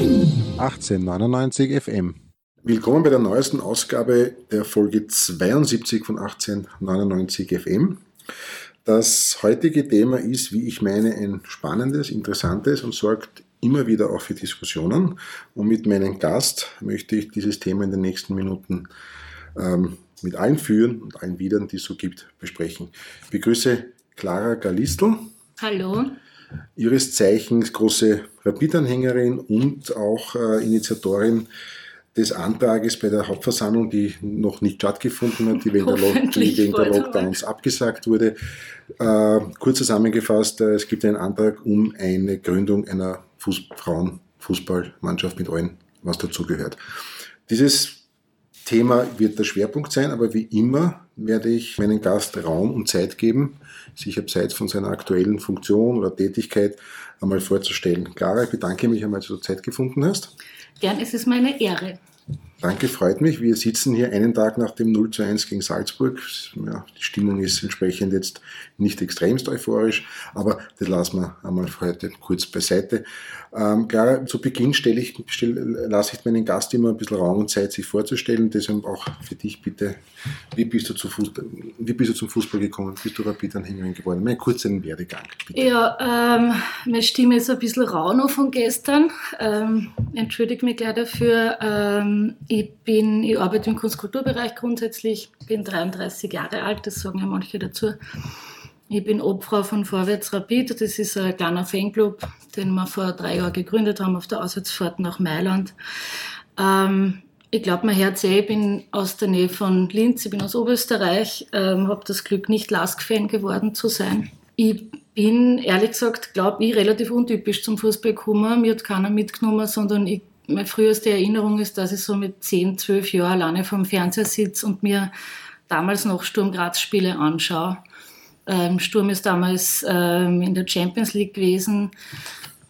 1899 FM. Willkommen bei der neuesten Ausgabe der Folge 72 von 1899 FM. Das heutige Thema ist, wie ich meine, ein spannendes, interessantes und sorgt immer wieder auch für Diskussionen. Und mit meinem Gast möchte ich dieses Thema in den nächsten Minuten ähm, mit allen Führen und allen Widern, die es so gibt, besprechen. Ich begrüße Clara Galistl. Hallo. Ihres Zeichens große Rapid-Anhängerin und auch äh, Initiatorin des Antrages bei der Hauptversammlung, die noch nicht stattgefunden hat, die wegen der, Lo die wegen der Lockdowns abgesagt wurde. Äh, kurz zusammengefasst, äh, es gibt einen Antrag um eine Gründung einer Fuß Frauenfußballmannschaft mit allen, was dazugehört. Dieses Thema wird der Schwerpunkt sein, aber wie immer werde ich meinen Gast Raum und Zeit geben, sich abseits von seiner aktuellen Funktion oder Tätigkeit einmal vorzustellen. Clara, ich bedanke mich einmal, dass du Zeit gefunden hast. Gern, es ist meine Ehre. Danke, freut mich. Wir sitzen hier einen Tag nach dem 0 zu 1 gegen Salzburg. Ja, die Stimmung ist entsprechend jetzt nicht extremst euphorisch, aber das lassen wir einmal heute kurz beiseite. Ähm, klar, zu Beginn stelle ich, stell, lasse ich meinen Gast immer ein bisschen Raum und Zeit, sich vorzustellen. Deshalb auch für dich bitte, wie bist du, zu Fußball, wie bist du zum Fußball gekommen? Bist du Rapid-Anhängerin geworden? Mein kurzen Werdegang. Bitte. Ja, ähm, meine Stimme ist ein bisschen rau noch von gestern. Ähm, entschuldige mich gleich dafür. Ähm, ich bin, ich arbeite im Kunstkulturbereich grundsätzlich, bin 33 Jahre alt, das sagen ja manche dazu. Ich bin Obfrau von Vorwärts Rapid. Das ist ein kleiner Fanclub, den wir vor drei Jahren gegründet haben auf der Auswärtsfahrt nach Mailand. Ähm, ich glaube, mein Herz eh, ich bin aus der Nähe von Linz, ich bin aus Oberösterreich, ähm, habe das Glück, nicht Lask-Fan geworden zu sein. Ich bin, ehrlich gesagt, glaube ich, relativ untypisch zum Fußball gekommen. Mir hat keiner mitgenommen, sondern ich, meine früheste Erinnerung ist, dass ich so mit 10, 12 Jahren alleine vom Fernseher sitze und mir damals noch Sturm Graz Spiele anschaue. Ähm, Sturm ist damals ähm, in der Champions League gewesen.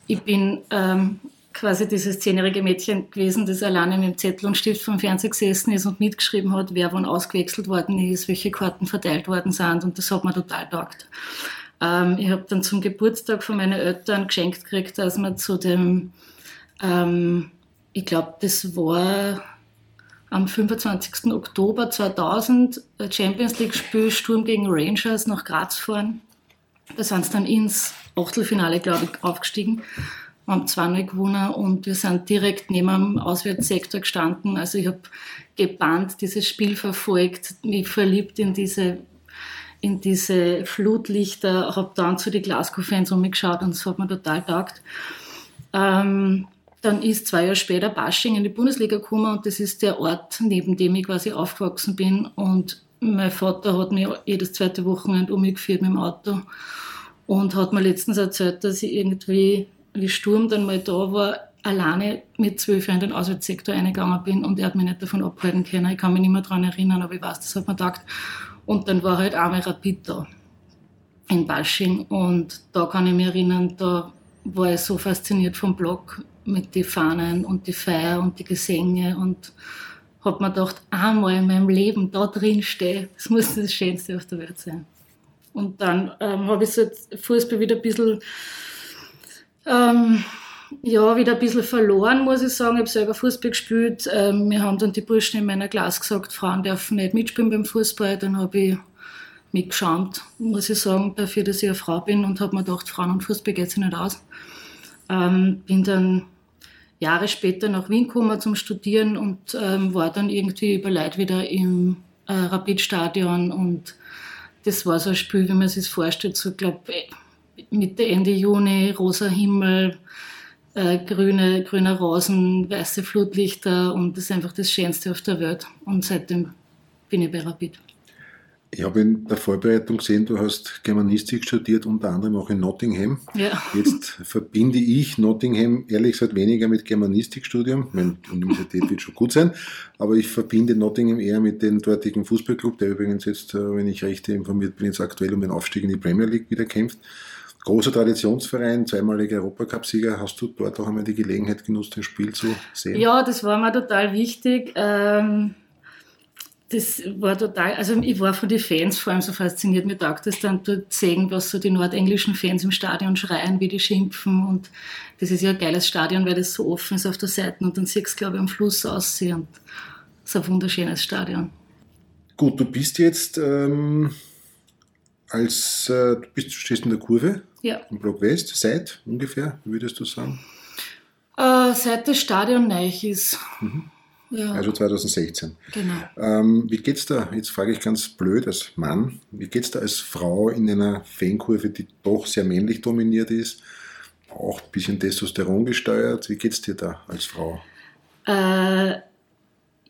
Ich bin ähm, quasi dieses zehnjährige Mädchen gewesen, das alleine mit dem Zettel und Stift vom Fernseher gesessen ist und mitgeschrieben hat, wer wann ausgewechselt worden ist, welche Karten verteilt worden sind und das hat mir total taugt. Ähm, ich habe dann zum Geburtstag von meinen Eltern geschenkt gekriegt, dass man zu dem, ähm, ich glaube, das war am 25. Oktober 2000 Champions League Spiel Sturm gegen Rangers nach Graz fahren. Da sind sie dann ins Achtelfinale, glaube ich, aufgestiegen. Wir haben 2-0 gewonnen und wir sind direkt neben dem Auswärtssektor gestanden. Also ich habe gebannt dieses Spiel verfolgt, mich verliebt in diese, in diese Flutlichter, habe dann zu den Glasgow-Fans umgeschaut und es hat mir total taugt. Ähm, dann ist zwei Jahre später Basching in die Bundesliga gekommen und das ist der Ort, neben dem ich quasi aufgewachsen bin. Und mein Vater hat mich jedes zweite Wochenende umgeführt mit dem Auto und hat mir letztens erzählt, dass ich irgendwie, wie Sturm dann mal da war, alleine mit zwölf Jahren in den Auswärtssektor eingegangen bin und er hat mich nicht davon abhalten können. Ich kann mich nicht mehr daran erinnern, aber ich weiß, das hat mir gedacht. Und dann war halt einmal Rapid da in Basching und da kann ich mich erinnern, da war ich so fasziniert vom Blog, mit den Fahnen und die Feier und die Gesänge und habe mir gedacht, einmal in meinem Leben da drin stehe, das muss das Schönste auf der Welt sein. Und dann ähm, habe ich so Fußball wieder ein bisschen, ähm, ja, wieder ein bisschen verloren, muss ich sagen. Ich habe selber Fußball gespielt. Ähm, mir haben dann die Burschen in meiner Klasse gesagt, Frauen dürfen nicht mitspielen beim Fußball. Dann habe ich mich geschämt, muss ich sagen, dafür, dass ich eine Frau bin und habe mir gedacht, Frauen und Fußball geht sich nicht aus. Ähm, bin dann Jahre später nach Wien gekommen zum Studieren und ähm, war dann irgendwie über Leid wieder im äh, Rapid-Stadion und das war so ein Spiel, wie man sich vorstellt, so glaube Mitte, Ende Juni, rosa Himmel, äh, grüne, grüne Rosen, weiße Flutlichter und das ist einfach das Schönste auf der Welt und seitdem bin ich bei Rapid. Ich habe in der Vorbereitung gesehen, du hast Germanistik studiert, unter anderem auch in Nottingham. Ja. Jetzt verbinde ich Nottingham ehrlich gesagt weniger mit Germanistikstudium. Meine Universität wird schon gut sein, aber ich verbinde Nottingham eher mit dem dortigen Fußballclub, der übrigens jetzt, äh, wenn ich recht informiert bin, jetzt aktuell um den Aufstieg in die Premier League wieder kämpft. Großer Traditionsverein, zweimaliger Europacup-Sieger. Hast du dort auch einmal die Gelegenheit genutzt, das Spiel zu sehen? Ja, das war mir total wichtig. Ähm das war total, also ich war von den Fans vor allem so fasziniert. Mir taugt das dann dort sehen, was so die nordenglischen Fans im Stadion schreien, wie die schimpfen. Und das ist ja ein geiles Stadion, weil das so offen ist auf der Seite und dann siehst du, glaube ich, am Fluss aussehen. Und das ist ein wunderschönes Stadion. Gut, du bist jetzt ähm, als, äh, du, bist, du stehst in der Kurve ja. im Block West, seit ungefähr, würdest du sagen? Äh, seit das Stadion neu ist. Mhm. Ja. Also 2016. Genau. Ähm, wie geht's da, jetzt frage ich ganz blöd als Mann, wie geht's da als Frau in einer Fankurve, die doch sehr männlich dominiert ist, auch ein bisschen Testosteron gesteuert? Wie geht's dir da als Frau? Äh,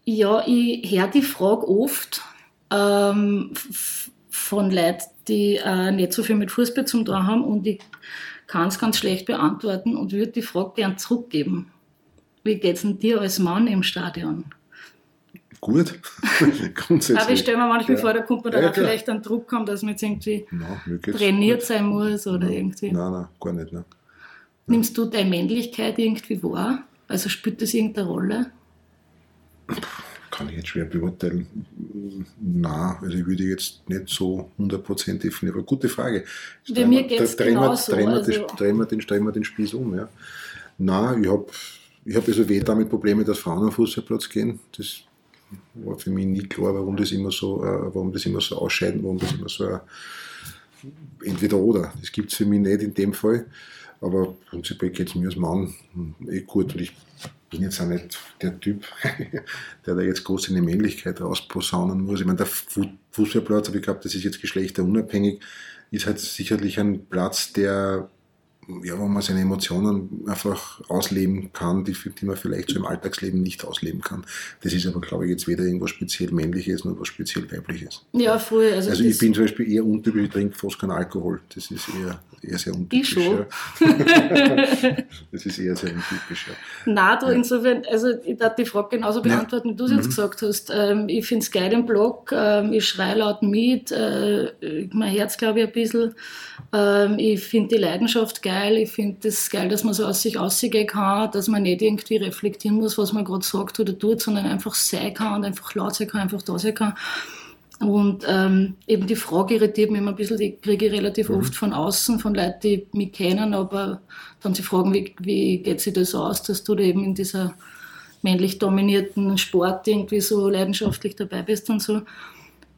ja, ich höre die Frage oft ähm, von Leuten, die äh, nicht so viel mit Fußball zu tun haben und ich kann es ganz schlecht beantworten und würde die Frage gern zurückgeben. Wie geht es denn dir als Mann im Stadion? Gut, grundsätzlich. Aber ich stelle mir manchmal ja. vor, da kommt man ja, da vielleicht einen Druck haben, dass man jetzt irgendwie no, trainiert sein muss oder no. irgendwie. Nein, nein, gar nicht. Nein. Nimmst du deine Männlichkeit irgendwie wahr? Also spielt das irgendeine Rolle? Kann ich jetzt schwer beurteilen. Nein, also ich würde jetzt nicht so 100% definieren, aber gute Frage. Bei mir geht es genauso. Drehen wir, also. den, drehen wir den Spieß um. Ja. Nein, ich habe ich hab also weh damit Probleme, dass Frauen auf Fußballplatz gehen. Das war für mich nie klar, warum das immer so, äh, warum das immer so ausscheiden, warum das immer so äh, entweder oder. Das gibt es für mich nicht in dem Fall. Aber prinzipiell geht es mir als Mann eh gut und ich bin jetzt auch nicht der Typ, der da jetzt groß eine Männlichkeit rausposaunen muss. Ich meine, der Fußballplatz, aber ich glaube, das ist jetzt geschlechterunabhängig, ist halt sicherlich ein Platz, der ja, wo man seine Emotionen einfach ausleben kann, die, die man vielleicht so im Alltagsleben nicht ausleben kann. Das ist aber, glaube ich, jetzt weder irgendwas speziell Männliches noch was speziell Weibliches. Ja, voll. Also, also ich bin zum Beispiel eher untypisch, ich trinke fast keinen Alkohol. Das ist eher, eher sehr untypisch. Ich schon. das ist eher sehr untypisch. Ja. Du, ja. insofern, also ich darf die Frage genauso beantworten, wie du es mhm. jetzt gesagt hast. Ähm, ich finde es geil im Blog, ähm, ich schreie laut mit, äh, mein Herz, glaube ich, ein bisschen. Ähm, ich finde die Leidenschaft geil. Ich finde es das geil, dass man so aus sich aussehen kann, dass man nicht irgendwie reflektieren muss, was man gerade sagt oder tut, sondern einfach sein kann und einfach laut sein kann, einfach da sein kann. Und ähm, eben die Frage irritiert mich immer ein bisschen, die kriege ich relativ mhm. oft von außen, von Leuten, die mich kennen, aber dann sie fragen, wie, wie geht sich das aus, dass du da eben in dieser männlich dominierten Sport irgendwie so leidenschaftlich dabei bist und so.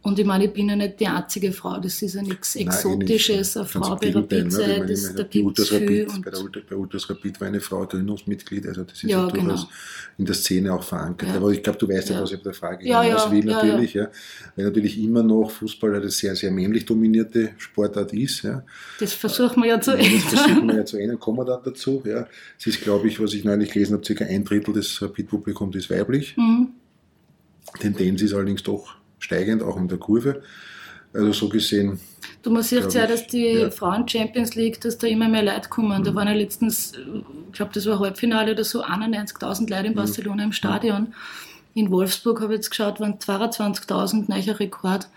Und ich meine, ich bin ja nicht die einzige Frau, das ist ja nichts Exotisches, eine Frau bei Rapid-Zeit, ne? das, da gibt es viel. Bei, der bei Ultras Rapid war eine Frau Gründungsmitglied, also das ist ja, ja durchaus genau. in der Szene auch verankert. Ja. Aber ich glaube, du weißt ja, was ich bei der Frage ja, hinaus will, natürlich. Ja. Weil natürlich immer noch Fußball eine sehr, sehr männlich dominierte Sportart ist. Ja. Das versuchen wir ja zu ändern. Das versuchen wir ja zu ändern, kommen wir dann dazu. Ja. Es ist, glaube ich, was ich neulich gelesen habe, circa ein Drittel des Rapid-Publikums ist weiblich. Mhm. Tendenz ist allerdings doch steigend, auch in der Kurve. Also so gesehen. Du man sieht ja, dass die ja. Frauen Champions League, dass da immer mehr Leute kommen. Mhm. Da waren ja letztens, ich glaube, das war Halbfinale oder so, 91.000 Leute in mhm. Barcelona im Stadion. In Wolfsburg habe ich jetzt geschaut, waren 22.000, neuer Rekord.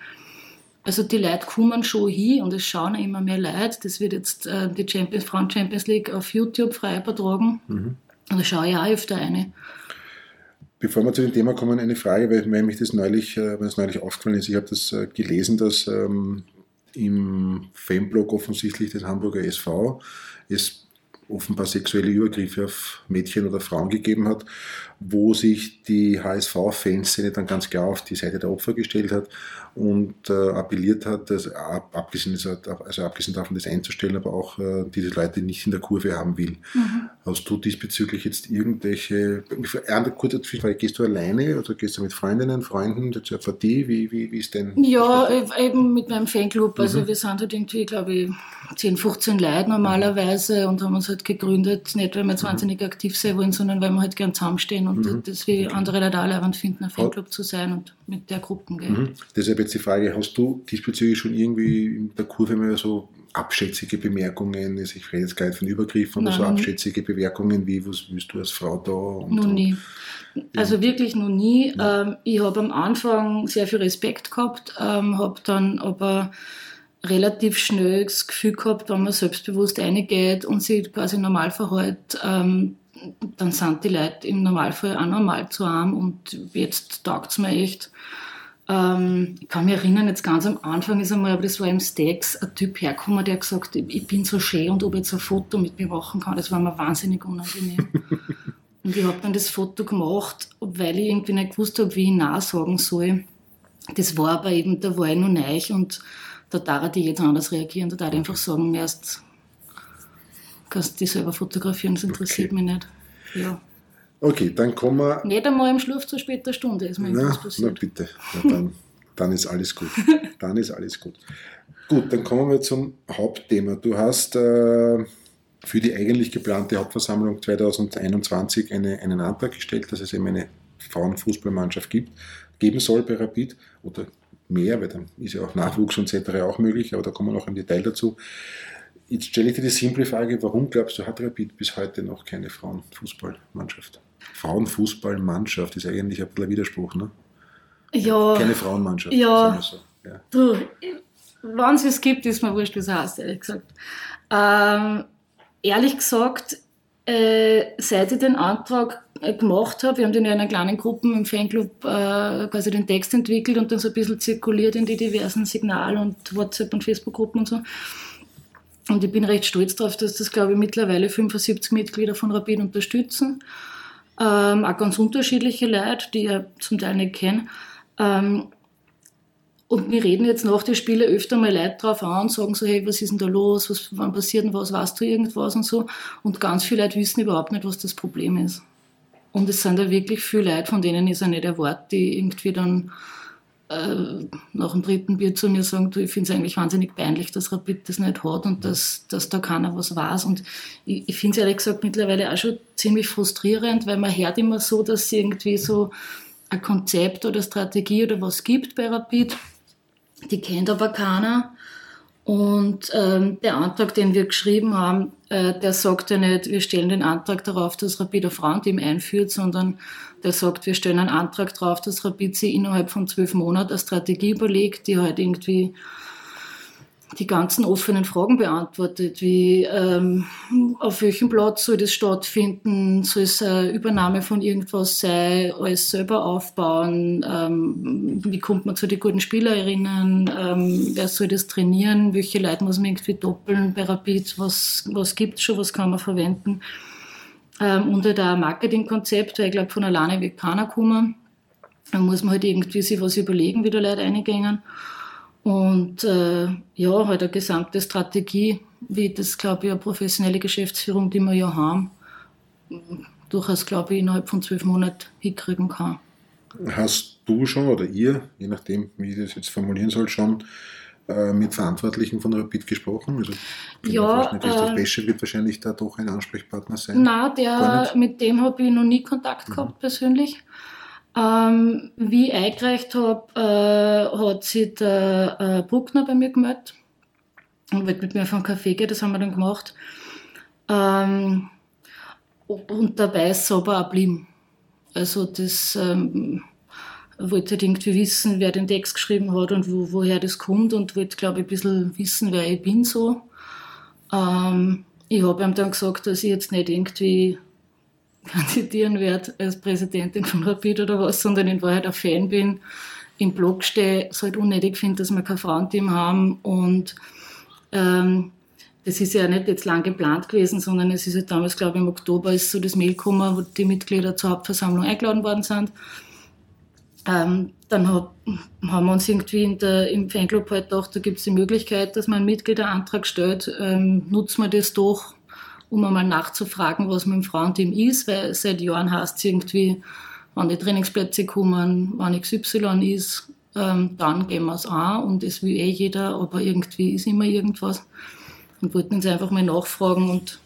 Also die Leute kommen schon hin und es schauen immer mehr Leute. Das wird jetzt äh, die Champions, Frauen Champions League auf YouTube frei übertragen. Mhm. Und da schaue ich auch öfter eine. Bevor wir zu dem Thema kommen, eine Frage, weil, weil mich das neulich, äh, das neulich aufgefallen ist. Ich habe das äh, gelesen, dass ähm, im Fanblog offensichtlich des Hamburger SV es offenbar sexuelle Übergriffe auf Mädchen oder Frauen gegeben hat, wo sich die HSV-Fanszene dann ganz klar auf die Seite der Opfer gestellt hat und äh, appelliert hat, dass, abgesehen, also abgesehen davon, das einzustellen, aber auch äh, diese Leute nicht in der Kurve haben will. Mhm. Hast du diesbezüglich jetzt irgendwelche, kurze Frage, gehst du alleine oder gehst du mit Freundinnen, Freunden zur Partie? Wie, wie, wie ist denn? Ja, eben mit meinem Fanclub. Also mhm. wir sind halt irgendwie, glaube ich, 10, 15 Leute normalerweise und haben uns halt gegründet, nicht weil wir jetzt mhm. wahnsinnig aktiv sein wollen, sondern weil wir halt gern zusammenstehen und mhm. das wie andere Leute auch finden, ein Fanclub zu sein und mit der Gruppe gehen. Mhm. Deshalb jetzt die Frage, hast du diesbezüglich schon irgendwie in der Kurve mal so abschätzige Bemerkungen, also ich rede jetzt gar nicht von Übergriffen, aber so abschätzige Bemerkungen wie, was willst du als Frau da? Und, noch nie. Also wirklich noch nie. Ja. Ähm, ich habe am Anfang sehr viel Respekt gehabt, ähm, habe dann aber relativ schnell das Gefühl gehabt, wenn man selbstbewusst reingeht und sich quasi normal verhält, ähm, dann sind die Leute im Normalfall auch normal zu arm und jetzt taugt es mir echt Ähm, ich kann mich erinnern, jetzt ganz am Anfang ist einmal, aber das war im Stax, ein Typ hergekommen, der gesagt hat, ich bin so schön und ob ich jetzt ein Foto mit mir machen kann, das war mir wahnsinnig unangenehm. und ich habe dann das Foto gemacht, weil ich irgendwie nicht gewusst habe, wie ich Nein sagen soll. Das war aber eben, da war ich noch neu und da darf ich jetzt anders reagieren. Da darf ich einfach sagen, erst kannst du dich selber fotografieren, das interessiert okay. mich nicht. Ja. Okay, dann kommen wir. Nicht einmal im Schlaf zu später Stunde ist mir na, passiert. Na bitte, na, dann, dann ist alles gut. Dann ist alles gut. Gut, dann kommen wir zum Hauptthema. Du hast äh, für die eigentlich geplante Hauptversammlung 2021 eine, einen Antrag gestellt, dass es eben eine Frauenfußballmannschaft gibt, geben soll bei Rapid oder mehr, weil dann ist ja auch Nachwuchs und etc. auch möglich, aber da kommen wir noch im Detail dazu. Jetzt stelle ich dir die simple Frage, warum glaubst du, hat Rapid bis heute noch keine Frauenfußballmannschaft? Frauenfußballmannschaft ist eigentlich ein bisschen ein Widerspruch, ne? Ja. Keine Frauenmannschaft. Ja. So. ja. Du, wenn es es gibt, ist mir wurscht, wie es heißt, ehrlich gesagt. Ähm, ehrlich gesagt, äh, seit ich den Antrag äh, gemacht habe, wir haben den ja in einer kleinen Gruppe im Fanclub äh, quasi den Text entwickelt und dann so ein bisschen zirkuliert in die diversen Signal- und WhatsApp- und Facebook-Gruppen und so. Und ich bin recht stolz darauf, dass das, glaube ich, mittlerweile 75 Mitglieder von Rapid unterstützen. Ähm, auch ganz unterschiedliche Leute, die ich zum Teil nicht kenne. Ähm, und wir reden jetzt nach den Spielen öfter mal Leute drauf an und sagen so, hey, was ist denn da los, was, wann passiert denn was, weißt du irgendwas und so. Und ganz viele Leute wissen überhaupt nicht, was das Problem ist. Und es sind ja wirklich viele Leute, von denen es ja nicht erwarte, die irgendwie dann äh, nach dem dritten Bier zu mir sagen, du, ich finde es eigentlich wahnsinnig peinlich, dass Rapid das nicht hat und dass, dass da keiner was weiß. Und ich, ich finde es ehrlich gesagt mittlerweile auch schon ziemlich frustrierend, weil man hört immer so, dass es irgendwie so ein Konzept oder Strategie oder was gibt bei Rapid. Die kennt aber keiner. Und ähm, der Antrag, den wir geschrieben haben, äh, der sagt ja nicht, wir stellen den Antrag darauf, dass Rapid ein Frauenteam einführt, sondern der sagt, wir stellen einen Antrag darauf, dass Rapid sich innerhalb von zwölf Monaten eine Strategie überlegt, die halt irgendwie die ganzen offenen Fragen beantwortet, wie ähm, auf welchem Platz soll das stattfinden, soll es eine Übernahme von irgendwas sein, alles selber aufbauen, ähm, wie kommt man zu den guten Spielerinnen, ähm, wer soll das trainieren, welche Leute muss man irgendwie doppeln bei Rapid, was, was gibt es schon, was kann man verwenden. Ähm, und halt auch ein Marketingkonzept, weil ich glaube, von alleine wird keiner kommen. Da muss man halt irgendwie sich was überlegen, wie da Leute reingehen. Und äh, ja, halt eine gesamte Strategie, wie das, glaube ich, eine professionelle Geschäftsführung, die wir ja haben, durchaus, glaube ich, innerhalb von zwölf Monaten hinkriegen kann. Hast du schon oder ihr, je nachdem, wie ich das jetzt formulieren soll, schon äh, mit Verantwortlichen von Rapid gesprochen? Also, ja, äh, Wäsche wird wahrscheinlich da doch ein Ansprechpartner sein. Nein, der, mit dem habe ich noch nie Kontakt gehabt, mhm. persönlich. Ähm, wie ich eingereicht habe, äh, hat sich der äh, Bruckner bei mir gemeldet und wollte mit mir auf einen Kaffee gehen, das haben wir dann gemacht. Ähm, und dabei ist es aber auch geblieben. Also das ähm, wollte halt irgendwie wissen, wer den Text geschrieben hat und wo, woher das kommt und wollte, glaube ich, ein bisschen wissen, wer ich bin so. Ähm, ich habe ihm dann gesagt, dass ich jetzt nicht irgendwie kandidieren werde als Präsidentin von Rapid oder was, sondern in Wahrheit ein Fan bin, im Blog stehe, es halt unnötig finde, dass wir kein Frauenteam haben und ähm, das ist ja nicht jetzt lang geplant gewesen, sondern es ist ja damals, glaube ich, im Oktober ist so das Mail gekommen, wo die Mitglieder zur Hauptversammlung eingeladen worden sind. Ähm, dann hab, haben wir uns irgendwie der, im Fanclub halt gedacht, da gibt es die Möglichkeit, dass man einen Mitgliederantrag stellt, ähm, nutzen wir das doch um einmal nachzufragen, was mit dem Frauenteam ist, weil seit Jahren heißt es irgendwie, wenn die Trainingsplätze kommen, wann XY ist, ähm, dann gehen wir es an und das will eh jeder, aber irgendwie ist immer irgendwas. Und wollten uns einfach mal nachfragen und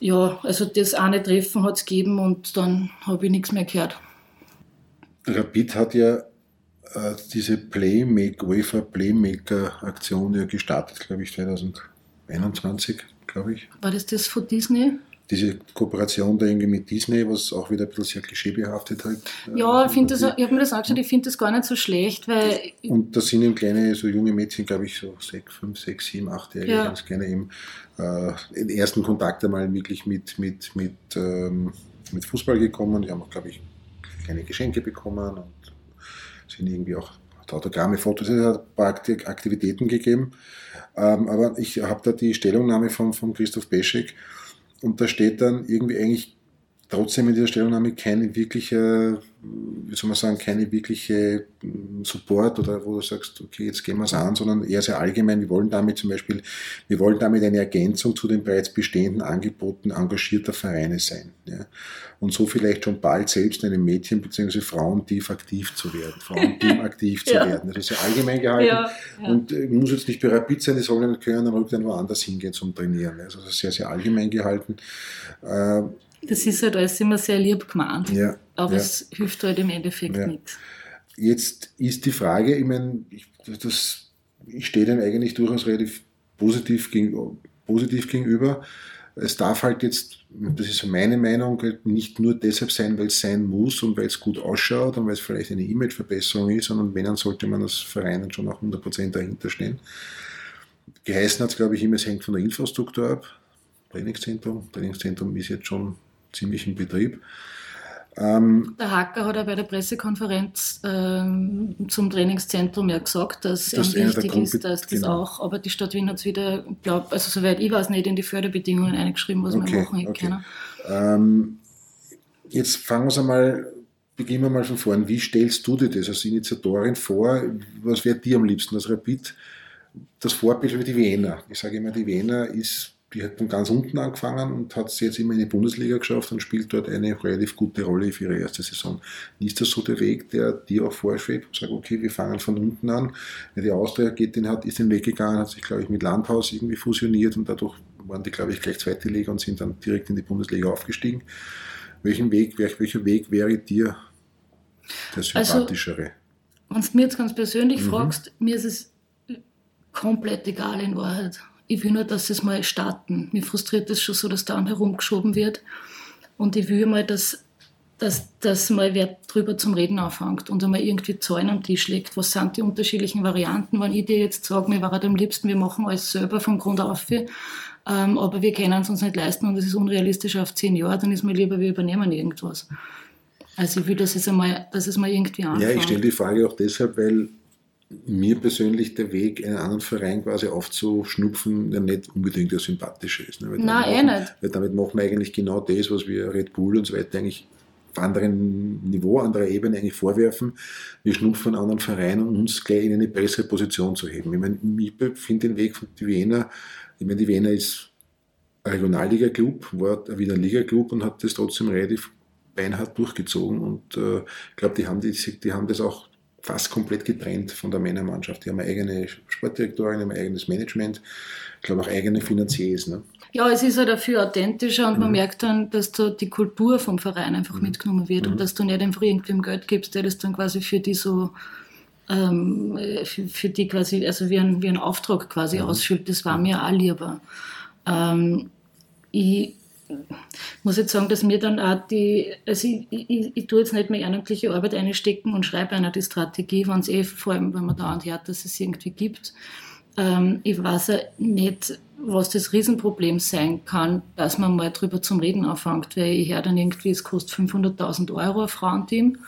ja, also das eine Treffen hat es gegeben und dann habe ich nichts mehr gehört. Rapid hat ja äh, diese Playmaker, UEFA Playmaker Aktion ja gestartet, glaube ich, 2021 glaube ich. War das das von Disney? Diese Kooperation da irgendwie mit Disney, was auch wieder ein bisschen sehr klischeebehaftet halt. Ja, ich, das, ich habe mir das angeschaut, ich finde das gar nicht so schlecht, weil. Und da sind eben kleine, so junge Mädchen, glaube ich, so sechs, fünf, sechs, sieben, achtjährige, ja. ganz kleine eben, äh, den ersten Kontakt einmal wirklich mit, mit, mit, ähm, mit Fußball gekommen. Die haben auch, glaube ich, kleine Geschenke bekommen und sind irgendwie auch Autogramme, Fotos, es hat ein paar Aktivitäten gegeben. Ähm, aber ich habe da die Stellungnahme von, von Christoph Beschek und da steht dann irgendwie eigentlich trotzdem in dieser Stellungnahme keine wirkliche, wie soll man sagen, keine wirkliche hm, Support oder wo du sagst, okay, jetzt gehen wir es an, sondern eher sehr allgemein. Wir wollen damit zum Beispiel, wir wollen damit eine Ergänzung zu den bereits bestehenden Angeboten engagierter Vereine sein. Ja. Und so vielleicht schon bald selbst einem Mädchen bzw. Frauentief aktiv zu werden, Frauenteam aktiv zu ja. werden. Das ist sehr allgemein gehalten ja, und äh, muss jetzt nicht bei Rapid sein, die sollen können dann dann woanders hingehen zum Trainieren. Also das ist sehr, sehr allgemein gehalten. Das ist halt alles immer sehr lieb gemeint, ja, aber ja. es hilft halt im Endeffekt ja. nichts. Jetzt ist die Frage, ich meine, ich, das, ich stehe dem eigentlich durchaus relativ positiv, gegen, positiv gegenüber. Es darf halt jetzt, das ist meine Meinung, halt nicht nur deshalb sein, weil es sein muss und weil es gut ausschaut und weil es vielleicht eine Imageverbesserung ist, sondern wenn, dann sollte man als Verein schon auch 100% dahinter stehen. Geheißen hat es, glaube ich, immer, es hängt von der Infrastruktur ab. Trainingszentrum. Trainingszentrum ist jetzt schon ziemlich in Betrieb. Ähm, der Hacker hat ja bei der Pressekonferenz ähm, zum Trainingszentrum ja gesagt, dass das ihm wichtig ist, dass das genau. auch, aber die Stadt Wien hat es wieder, glaub, also soweit ich weiß, nicht in die Förderbedingungen eingeschrieben, was okay, wir machen okay. können. Ähm, jetzt fangen wir einmal, beginnen wir mal von vorn. Wie stellst du dir das als Initiatorin vor? Was wäre dir am liebsten als Rapid? Das Vorbild wie die Wiener. Ich sage immer, die Wiener ist die hat von ganz unten angefangen und hat es jetzt immer in die Bundesliga geschafft und spielt dort eine relativ gute Rolle für ihre erste Saison. Ist das so der Weg, der dir auch vorschwebt und sagt, okay, wir fangen von unten an? Die Austria geht den, hat, ist den Weg gegangen, hat sich, glaube ich, mit Landhaus irgendwie fusioniert und dadurch waren die, glaube ich, gleich zweite Liga und sind dann direkt in die Bundesliga aufgestiegen. Welchen Weg, welcher Weg wäre dir der also, sympathischere? Also, wenn du mir jetzt ganz persönlich mhm. fragst, mir ist es komplett egal in Wahrheit ich will nur, dass sie es mal starten. Mir frustriert es schon so, dass da herumgeschoben wird. Und ich will mal, dass, dass, dass mal wer drüber zum Reden anfängt und einmal irgendwie Zahlen am Tisch legt. Was sind die unterschiedlichen Varianten? Wenn ich dir jetzt sage, mir wäre am liebsten, wir machen alles selber von Grund auf, ähm, aber wir können es uns nicht leisten und es ist unrealistisch auf zehn Jahre, dann ist mir lieber, wir übernehmen irgendwas. Also ich will, dass es, einmal, dass es mal irgendwie anfängt. Ja, ich stelle die Frage auch deshalb, weil mir persönlich der Weg, einen anderen Verein quasi aufzuschnupfen, ja nicht unbedingt der sympathische ist. Ne? Nein, eh nicht. Weil damit machen wir eigentlich genau das, was wir Red Bull und so weiter eigentlich auf anderem Niveau, anderer Ebene eigentlich vorwerfen. Wir schnupfen einen anderen Verein, um uns gleich in eine bessere Position zu heben. Ich meine, ich finde den Weg von die Wiener, ich meine, die Wiener ist ein Regionalliga-Club, war wieder ein Liga-Club und hat das trotzdem relativ beinhart durchgezogen und äh, ich glaube, die haben, die, die haben das auch fast komplett getrennt von der Männermannschaft. Die haben eine eigene Sportdirektorin, ein eigenes Management, ich glaube auch eigene Finanziers. Ne? Ja, es ist ja dafür authentischer und mhm. man merkt dann, dass da die Kultur vom Verein einfach mhm. mitgenommen wird mhm. und dass du nicht einfach irgendwem Geld gibst, der das dann quasi für die so ähm, für, für, die quasi, also wie ein, wie ein Auftrag quasi mhm. ausfüllt. Das war mir auch lieber. Ähm, ich muss jetzt sagen, dass mir dann auch die, also ich, ich, ich tue jetzt nicht mehr ehrenamtliche Arbeit einstecken und schreibe einer die Strategie, wenn es eh, vor allem wenn man da und hört, dass es irgendwie gibt. Ähm, ich weiß ja nicht, was das Riesenproblem sein kann, dass man mal drüber zum Reden anfängt, weil ich höre dann irgendwie, es kostet 500.000 Euro ein Frauenteam.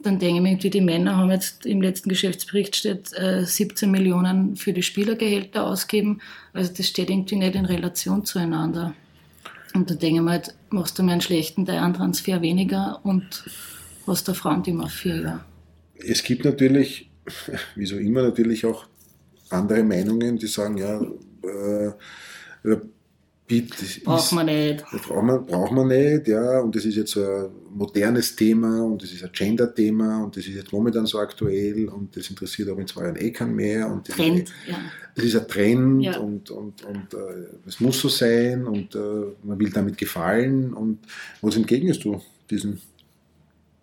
Dann denke ich mir irgendwie, die Männer haben jetzt im letzten Geschäftsbericht steht, äh, 17 Millionen für die Spielergehälter ausgeben. Also das steht irgendwie nicht in Relation zueinander. Und da denke ich mir halt, machst du mir einen schlechten Transfer weniger und hast der Frauenteam auf vier Jahre. Es gibt natürlich, wie so immer, natürlich auch andere Meinungen, die sagen, ja, äh, Bitte. Braucht man nicht. Braucht man, braucht man nicht, ja. Und das ist jetzt so ein modernes Thema und das ist ein Gender-Thema und das ist jetzt momentan so aktuell und das interessiert auch in zwei Jahren eh keinen mehr. Und das Trend, ist, ja. Das ist ein Trend ja. und, und, und äh, es muss so sein und äh, man will damit gefallen. Und was entgegnest du diesen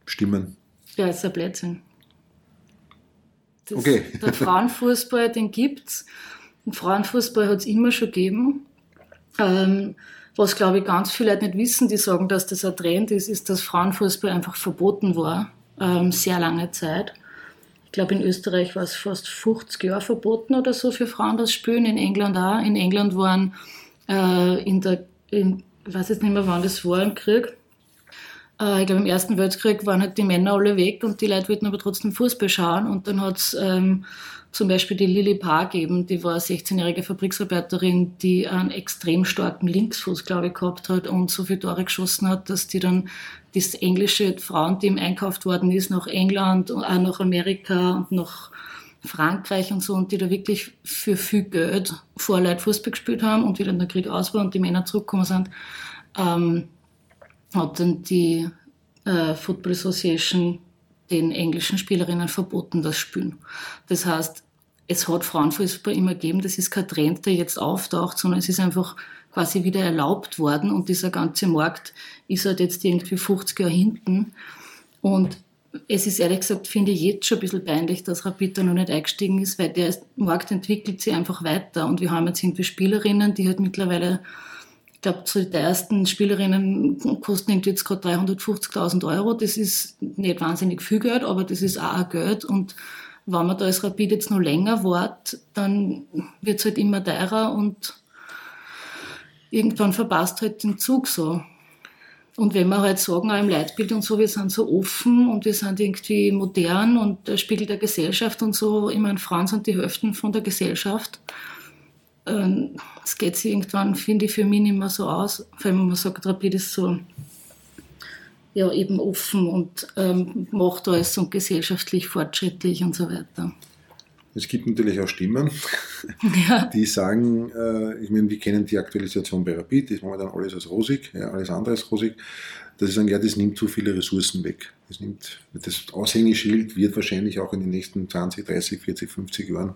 Stimmen? Ja, es ist ein Blödsinn. Das, okay. Der Frauenfußball, den gibt es. Den Frauenfußball hat es immer schon gegeben ähm, was, glaube ich, ganz viele Leute nicht wissen, die sagen, dass das ein Trend ist, ist, dass Frauenfußball einfach verboten war, ähm, sehr lange Zeit. Ich glaube, in Österreich war es fast 50 Jahre verboten oder so für Frauen das Spielen, in England auch. In England waren äh, in der, in, ich weiß jetzt nicht mehr, wann das war im Krieg, Äh, ich glaube, im Ersten Weltkrieg waren halt die Männer alle weg und die Leute wollten aber trotzdem Fußball schauen. Und dann hat es ähm, zum Beispiel die Lily Paar gegeben, die war eine 16-jährige Fabriksarbeiterin, die einen extrem starken Linksfuß, glaube ich, gehabt hat und so viele Tore geschossen hat, dass die dann das englische Frauenteam einkauft worden ist nach England und auch nach Amerika und nach Frankreich und so und die da wirklich für viel Geld vor Leute Fußball gespielt haben und wie dann der Krieg aus war und die Männer zurückgekommen sind, ähm, hat dann die äh, Football Association den englischen Spielerinnen verboten, das Spielen. Das heißt, es hat Frauenfußball immer gegeben, das ist kein Trend, der jetzt auftaucht, sondern es ist einfach quasi wieder erlaubt worden und dieser ganze Markt ist halt jetzt irgendwie 50 Jahre hinten. Und es ist ehrlich gesagt, finde ich jetzt schon ein bisschen peinlich, dass Rapid da noch nicht eingestiegen ist, weil der Markt entwickelt sich einfach weiter und wir haben jetzt irgendwie Spielerinnen, die halt mittlerweile ich glaube, zu den ersten Spielerinnen kosten jetzt gerade 350.000 Euro. Das ist nicht wahnsinnig viel Geld, aber das ist auch Geld. Und wenn man da als Rapid jetzt noch länger wartet, dann wird es halt immer teurer und irgendwann verpasst halt den Zug so. Und wenn wir halt sagen, auch im Leitbild und so, wir sind so offen und wir sind irgendwie modern und der Spiegel der Gesellschaft und so, ich meine, Frauen sind die Hälften von der Gesellschaft ähm, es geht sich irgendwann, finde ich, für mich nicht mehr so aus, wenn man sagt, Rapid ist so ja, eben offen und ähm, macht alles und gesellschaftlich fortschrittlich und so weiter. Es gibt natürlich auch Stimmen, ja. die sagen, äh, ich meine, wir kennen die Aktualisation bei Rapid, das machen wir dann alles als rosig, ja, alles andere als rosig, dass sie sagen, ja, das nimmt zu viele Ressourcen weg. Das, nimmt, das Aushängeschild wird wahrscheinlich auch in den nächsten 20, 30, 40, 50 Jahren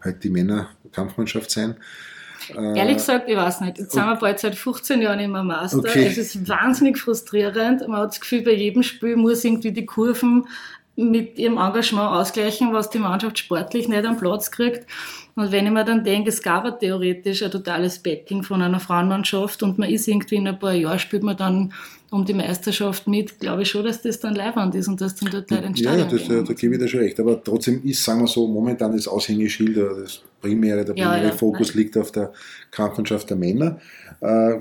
halt die Männerkampfmannschaft sein. Ehrlich gesagt, ich weiß nicht. Jetzt sind wir bald seit 15 Jahren im Master. Okay. Es ist wahnsinnig frustrierend. Man hat das Gefühl, bei jedem Spiel muss irgendwie die Kurven mit ihrem Engagement ausgleichen, was die Mannschaft sportlich nicht am Platz kriegt. Und wenn ich mir dann denke, es gab ja theoretisch ein totales Backing von einer Frauenmannschaft und man ist irgendwie in ein paar Jahren, spielt man dann um die Meisterschaft mit, glaube ich schon, dass das dann leibend ist und dass dann dort Leute Ja, ja das, da gebe ich dir schon recht. Aber trotzdem ist, sagen wir so, momentan das Aushängeschild oder das primäre, der primäre ja, ja, Fokus nein. liegt auf der Kampfmannschaft der Männer. Äh,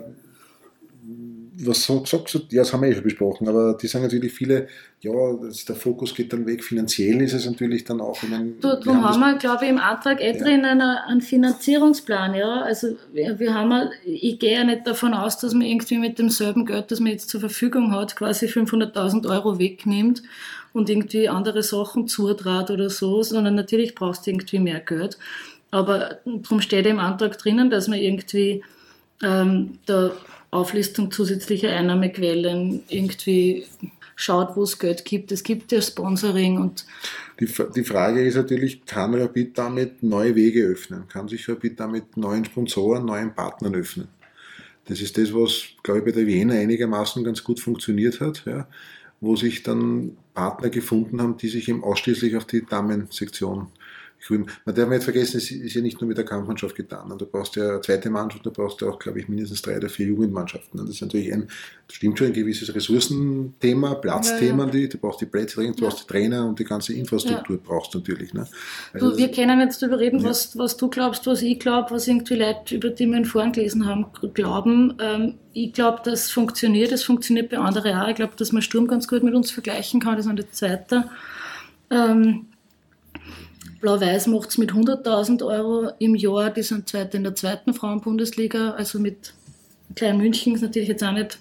was sagst du? Ja, das haben wir eh schon besprochen, aber die sagen natürlich viele, ja, der Fokus geht dann weg. Finanziell ist es natürlich dann auch. Ich meine, du, darum haben, haben wir, glaube ich, im Antrag eh ja. drin einen, einen Finanzierungsplan. Ja? Also wir, wir haben, ich gehe ja nicht davon aus, dass man irgendwie mit demselben Geld, das man jetzt zur Verfügung hat, quasi 500.000 Euro wegnimmt und irgendwie andere Sachen zutrat oder so, sondern natürlich brauchst du irgendwie mehr Geld. Aber darum steht im Antrag drinnen, dass man irgendwie ähm, da Auflistung zusätzlicher Einnahmequellen irgendwie schaut, wo es Geld gibt. Es gibt ja Sponsoring und die, die Frage ist natürlich, kann Rapid damit neue Wege öffnen? Kann sich Rapid damit neuen Sponsoren, neuen Partnern öffnen? Das ist das, was, glaube ich, bei der Wiener einigermaßen ganz gut funktioniert hat, ja, wo sich dann Partner gefunden haben, die sich eben ausschließlich auf die Damensektion grün. Man darf nicht vergessen, es ist ja nicht nur mit der Kampfmannschaft getan. Du brauchst ja eine zweite Mannschaft, du brauchst ja auch, glaube ich, mindestens drei oder vier Jugendmannschaften. Das ist natürlich ein, das stimmt schon, ein gewisses Ressourcenthema, Platzthema, ja, ja. du brauchst die Plätze du brauchst die Trainer und die ganze Infrastruktur ja. brauchst du natürlich. Ne? Also du, wir können jetzt darüber reden, was, was du glaubst, was ich glaube, was irgendwie Leute, über die wir in Foren gelesen haben, glauben. Ähm, ich glaube, das funktioniert, das funktioniert bei anderen auch. Ich glaube, dass man Sturm ganz gut mit uns vergleichen kann, das ist der zweite. Ähm, Blau-Weiß macht es mit 100.000 Euro im Jahr. Die sind zweite in der zweiten Frauenbundesliga. Also mit Klein München ist natürlich jetzt auch nicht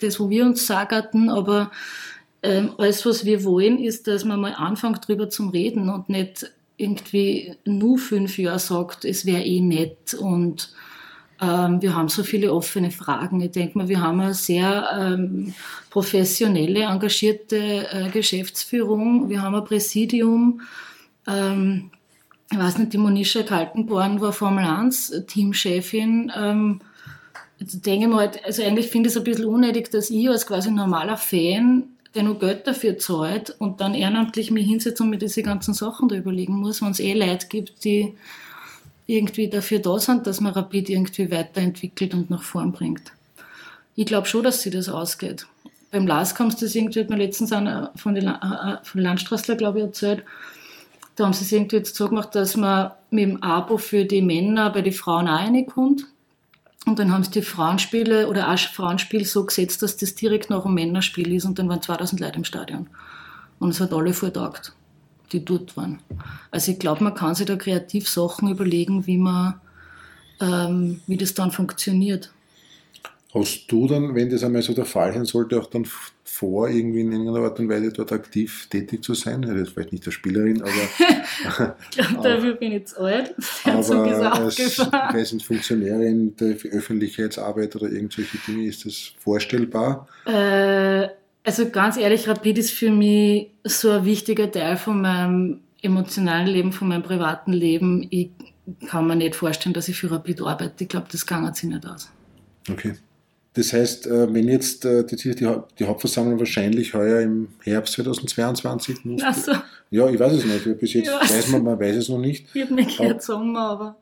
das, wo wir uns sagerten, aber ähm, alles, was wir wollen, ist, dass man mal anfängt, drüber zu reden und nicht irgendwie nur fünf Jahre sagt, es wäre eh nett und ähm, wir haben so viele offene Fragen. Ich denke mal, wir haben eine sehr ähm, professionelle, engagierte äh, Geschäftsführung. Wir haben ein Präsidium ähm, ich weiß nicht, die Monisha Kaltenborn war Formel 1 Teamchefin. Ähm, jetzt denke ich mal, halt, also eigentlich finde ich es ein bisschen unnötig, dass ich als quasi normaler Fan, der nur Geld dafür zahlt und dann ehrenamtlich mich hinsetze und mir diese ganzen Sachen da überlegen muss, wenn es eh Leute gibt, die irgendwie dafür da sind, dass man Rapid irgendwie weiterentwickelt und nach vorn bringt. Ich glaube schon, dass sie das ausgeht. Beim Lars kommt das irgendwie, hat mir letztens einer von, den, äh, von Landstraßler, glaube ich, erzählt, da haben sie es irgendwie jetzt so gemacht, dass man mit dem Abo für die Männer bei den Frauen auch reinkommt. Und dann haben sie die Frauenspiele oder auch Frauenspiel so gesetzt, dass das direkt nach dem Männerspiel ist und dann waren 2000 Leute im Stadion. Und es hat alle vortagt, die dort waren. Also ich glaube, man kann sich da kreativ Sachen überlegen, wie man, ähm, wie das dann funktioniert. Hast du dann, wenn das einmal so der Fall sein sollte, auch dann vor, irgendwie in irgendeiner Art und Weise dort aktiv tätig zu sein? Das ist vielleicht nicht der Spielerin, aber. ich glaube, dafür bin ich zu alt. aber als, nicht, Funktionärin der Öffentlichkeitsarbeit oder irgendwelche Dinge, ist das vorstellbar? Äh, also ganz ehrlich, Rapid ist für mich so ein wichtiger Teil von meinem emotionalen Leben, von meinem privaten Leben. Ich kann mir nicht vorstellen, dass ich für Rapid arbeite. Ich glaube, das kann sich nicht aus. Okay. Das heißt, äh, wenn jetzt äh, die, die, Hauptversammlung wahrscheinlich heuer im Herbst 2022 muss. Ach so. Ja, ich weiß es nicht. Bis jetzt ja. weiß man, man weiß es noch nicht. Ich habe nicht gehört Sommer, aber.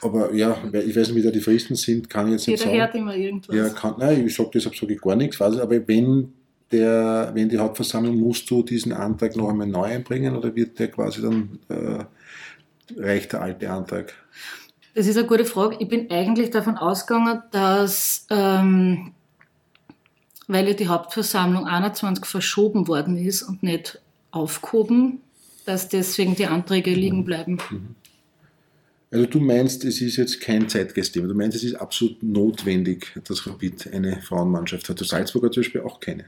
Aber ja, ich weiß nicht, wie da die Fristen sind, kann ich jetzt nicht Jeder sagen. hört immer irgendwas. Ja, kann, nein, ich sage deshalb sage ich gar nichts. Weiß, aber wenn, der, wenn die Hauptversammlung, musst du diesen Antrag noch einmal neu einbringen oder wird der quasi dann, äh, reicht der alte Antrag? Das ist eine gute Frage. Ich bin eigentlich davon ausgegangen, dass, ähm, weil ja die Hauptversammlung 21 verschoben worden ist und nicht aufgehoben, dass deswegen die Anträge liegen bleiben. Mhm. Also du meinst, es ist jetzt kein Zeitgeistthema. Du meinst, es ist absolut notwendig, dass Rapid eine Frauenmannschaft hat. Der Salzburger zum Beispiel auch keine.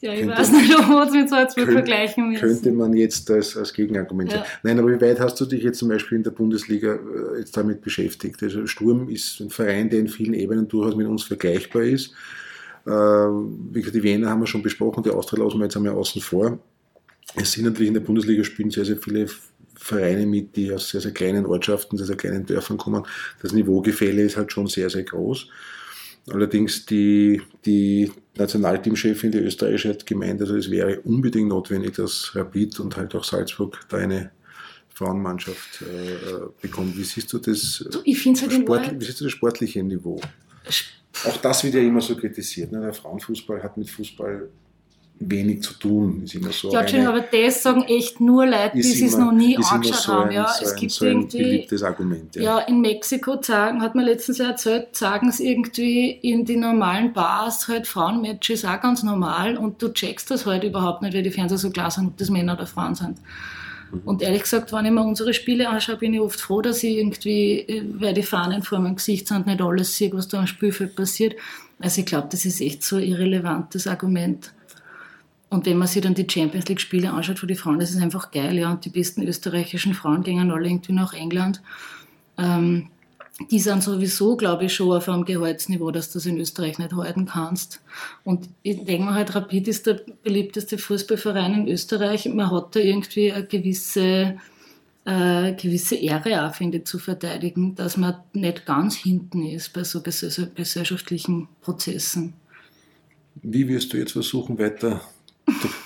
Ja, ich könnte weiß nicht, ob man es mit Salzburg vergleichen müssen. Könnte man jetzt als, als Gegenargument ja. Nein, aber wie weit hast du dich jetzt zum Beispiel in der Bundesliga äh, jetzt damit beschäftigt? Also Sturm ist ein Verein, der in vielen Ebenen durchaus mit uns vergleichbar ist. Äh, wie gesagt, die Wiener haben wir schon besprochen, die Austria lassen wir jetzt einmal außen vor. Es sind natürlich in der Bundesliga spielen sehr, sehr viele Vereine mit, die aus sehr, sehr kleinen Ortschaften, sehr, sehr kleinen Dörfern kommen. Das Niveaugefälle ist halt schon sehr, sehr groß. Allerdings die, die Nationalteamchefin, die österreichische, hat gemeint, also es wäre unbedingt notwendig, dass Rapid und halt auch Salzburg da eine Frauenmannschaft äh, bekommt. Wie siehst du das? Du, ich finde halt Sport, Wie siehst du das sportliche Niveau? Auch das wird ja immer so kritisiert. Ne? Der Frauenfußball hat mit Fußball wenig zu tun. Ist immer so ja, eine, aber das sagen echt nur Leute, die es noch nie angeschaut so haben. ja, so es gibt so irgendwie, beliebtes Argument. Ja. ja, in Mexiko sagen, hat man letztens erzählt, sagen es irgendwie in die normalen Bars halt Frauenmatches auch ganz normal und du checkst das halt überhaupt nicht, weil die Fernseher so klar sind, ob das Männer oder Frauen sind. Mhm. Und ehrlich gesagt, wenn ich mir unsere Spiele anschaue, bin ich oft froh, dass ich irgendwie, äh, weil die Fahnen vor meinem Gesicht sind, nicht alles sehe, was da am Spielfeld passiert. Also ich glaube, das ist echt so ein irrelevantes Argument. Und wenn man sich dann die Champions League Spiele anschaut für die Frauen, das ist einfach geil, ja. Und die besten österreichischen Frauen gehen alle irgendwie nach England. Ähm, die sind sowieso, glaube ich, schon auf einem Gehaltsniveau, dass du das in Österreich nicht halten kannst. Und ich denke mir halt, Rapid ist der beliebteste Fußballverein in Österreich. Man hat da irgendwie eine gewisse, äh, gewisse Ehre auch, finde ich, zu verteidigen, dass man nicht ganz hinten ist bei so gesellschaftlichen Prozessen. Wie wirst du jetzt versuchen, weiter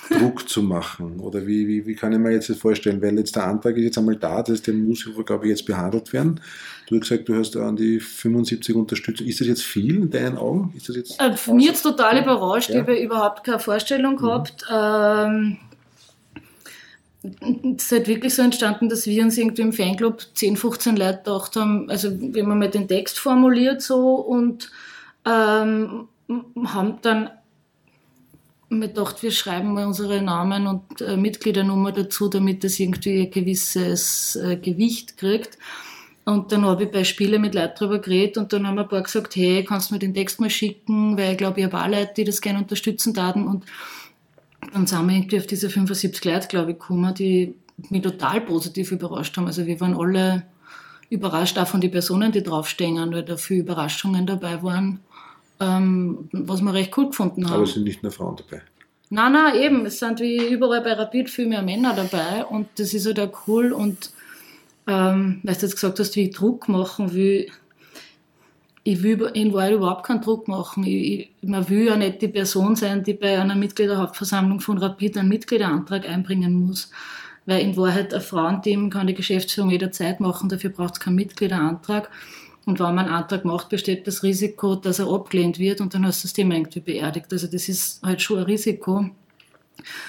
Druck zu machen? Oder wie, wie, wie kann ich mir jetzt das vorstellen? Weil jetzt der Antrag ist jetzt einmal da, dass der muss, glaube ich, jetzt behandelt werden. Du hast gesagt, du hast an die 75 Unterstützung. Ist das jetzt viel in deinen Augen? Ist das jetzt äh, für mich jetzt total überrascht. Ja. Ich habe überhaupt keine Vorstellung mhm. gehabt. Ähm, es ist halt wirklich so entstanden, dass wir uns irgendwie im Fanclub 10, 15 Leute gedacht haben, also wenn man mal den Text formuliert so und ähm, haben dann mir gedacht, wir schreiben mal unsere Namen und äh, Mitgliedernummer dazu, damit das irgendwie ein gewisses äh, Gewicht kriegt. Und dann habe ich bei Spiele mit Leuten darüber geredet und dann haben ein paar gesagt, hey, kannst du mir den Text mal schicken, weil ich glaube, ich habe auch Leute, die das gerne unterstützen taten. Und dann sind wir irgendwie auf diese 75 Leute, glaube ich, gekommen, die mich total positiv überrascht haben. Also wir waren alle überrascht, auch von den Personen, die draufstehen, weil da viele Überraschungen dabei waren ähm, was wir recht cool gefunden haben. Aber es sind nicht nur Frauen dabei. Nein, nein, eben. Es sind wie überall bei Rapid viel mehr Männer dabei und das ist halt auch cool. Und ähm, weil du jetzt gesagt hast, wie ich Druck machen will, ich will in Wahrheit überhaupt keinen Druck machen. Ich, ich, man will ja nicht die Person sein, die bei einer Mitgliederhauptversammlung von Rapid einen Mitgliederantrag einbringen muss. Weil in Wahrheit ein Frauenteam kann die Geschäftsführung jederzeit machen, dafür braucht es keinen Mitgliederantrag. Und wenn man einen Antrag macht, besteht das Risiko, dass er abgelehnt wird und dann hast du das Thema irgendwie beerdigt. Also das ist halt schon ein Risiko.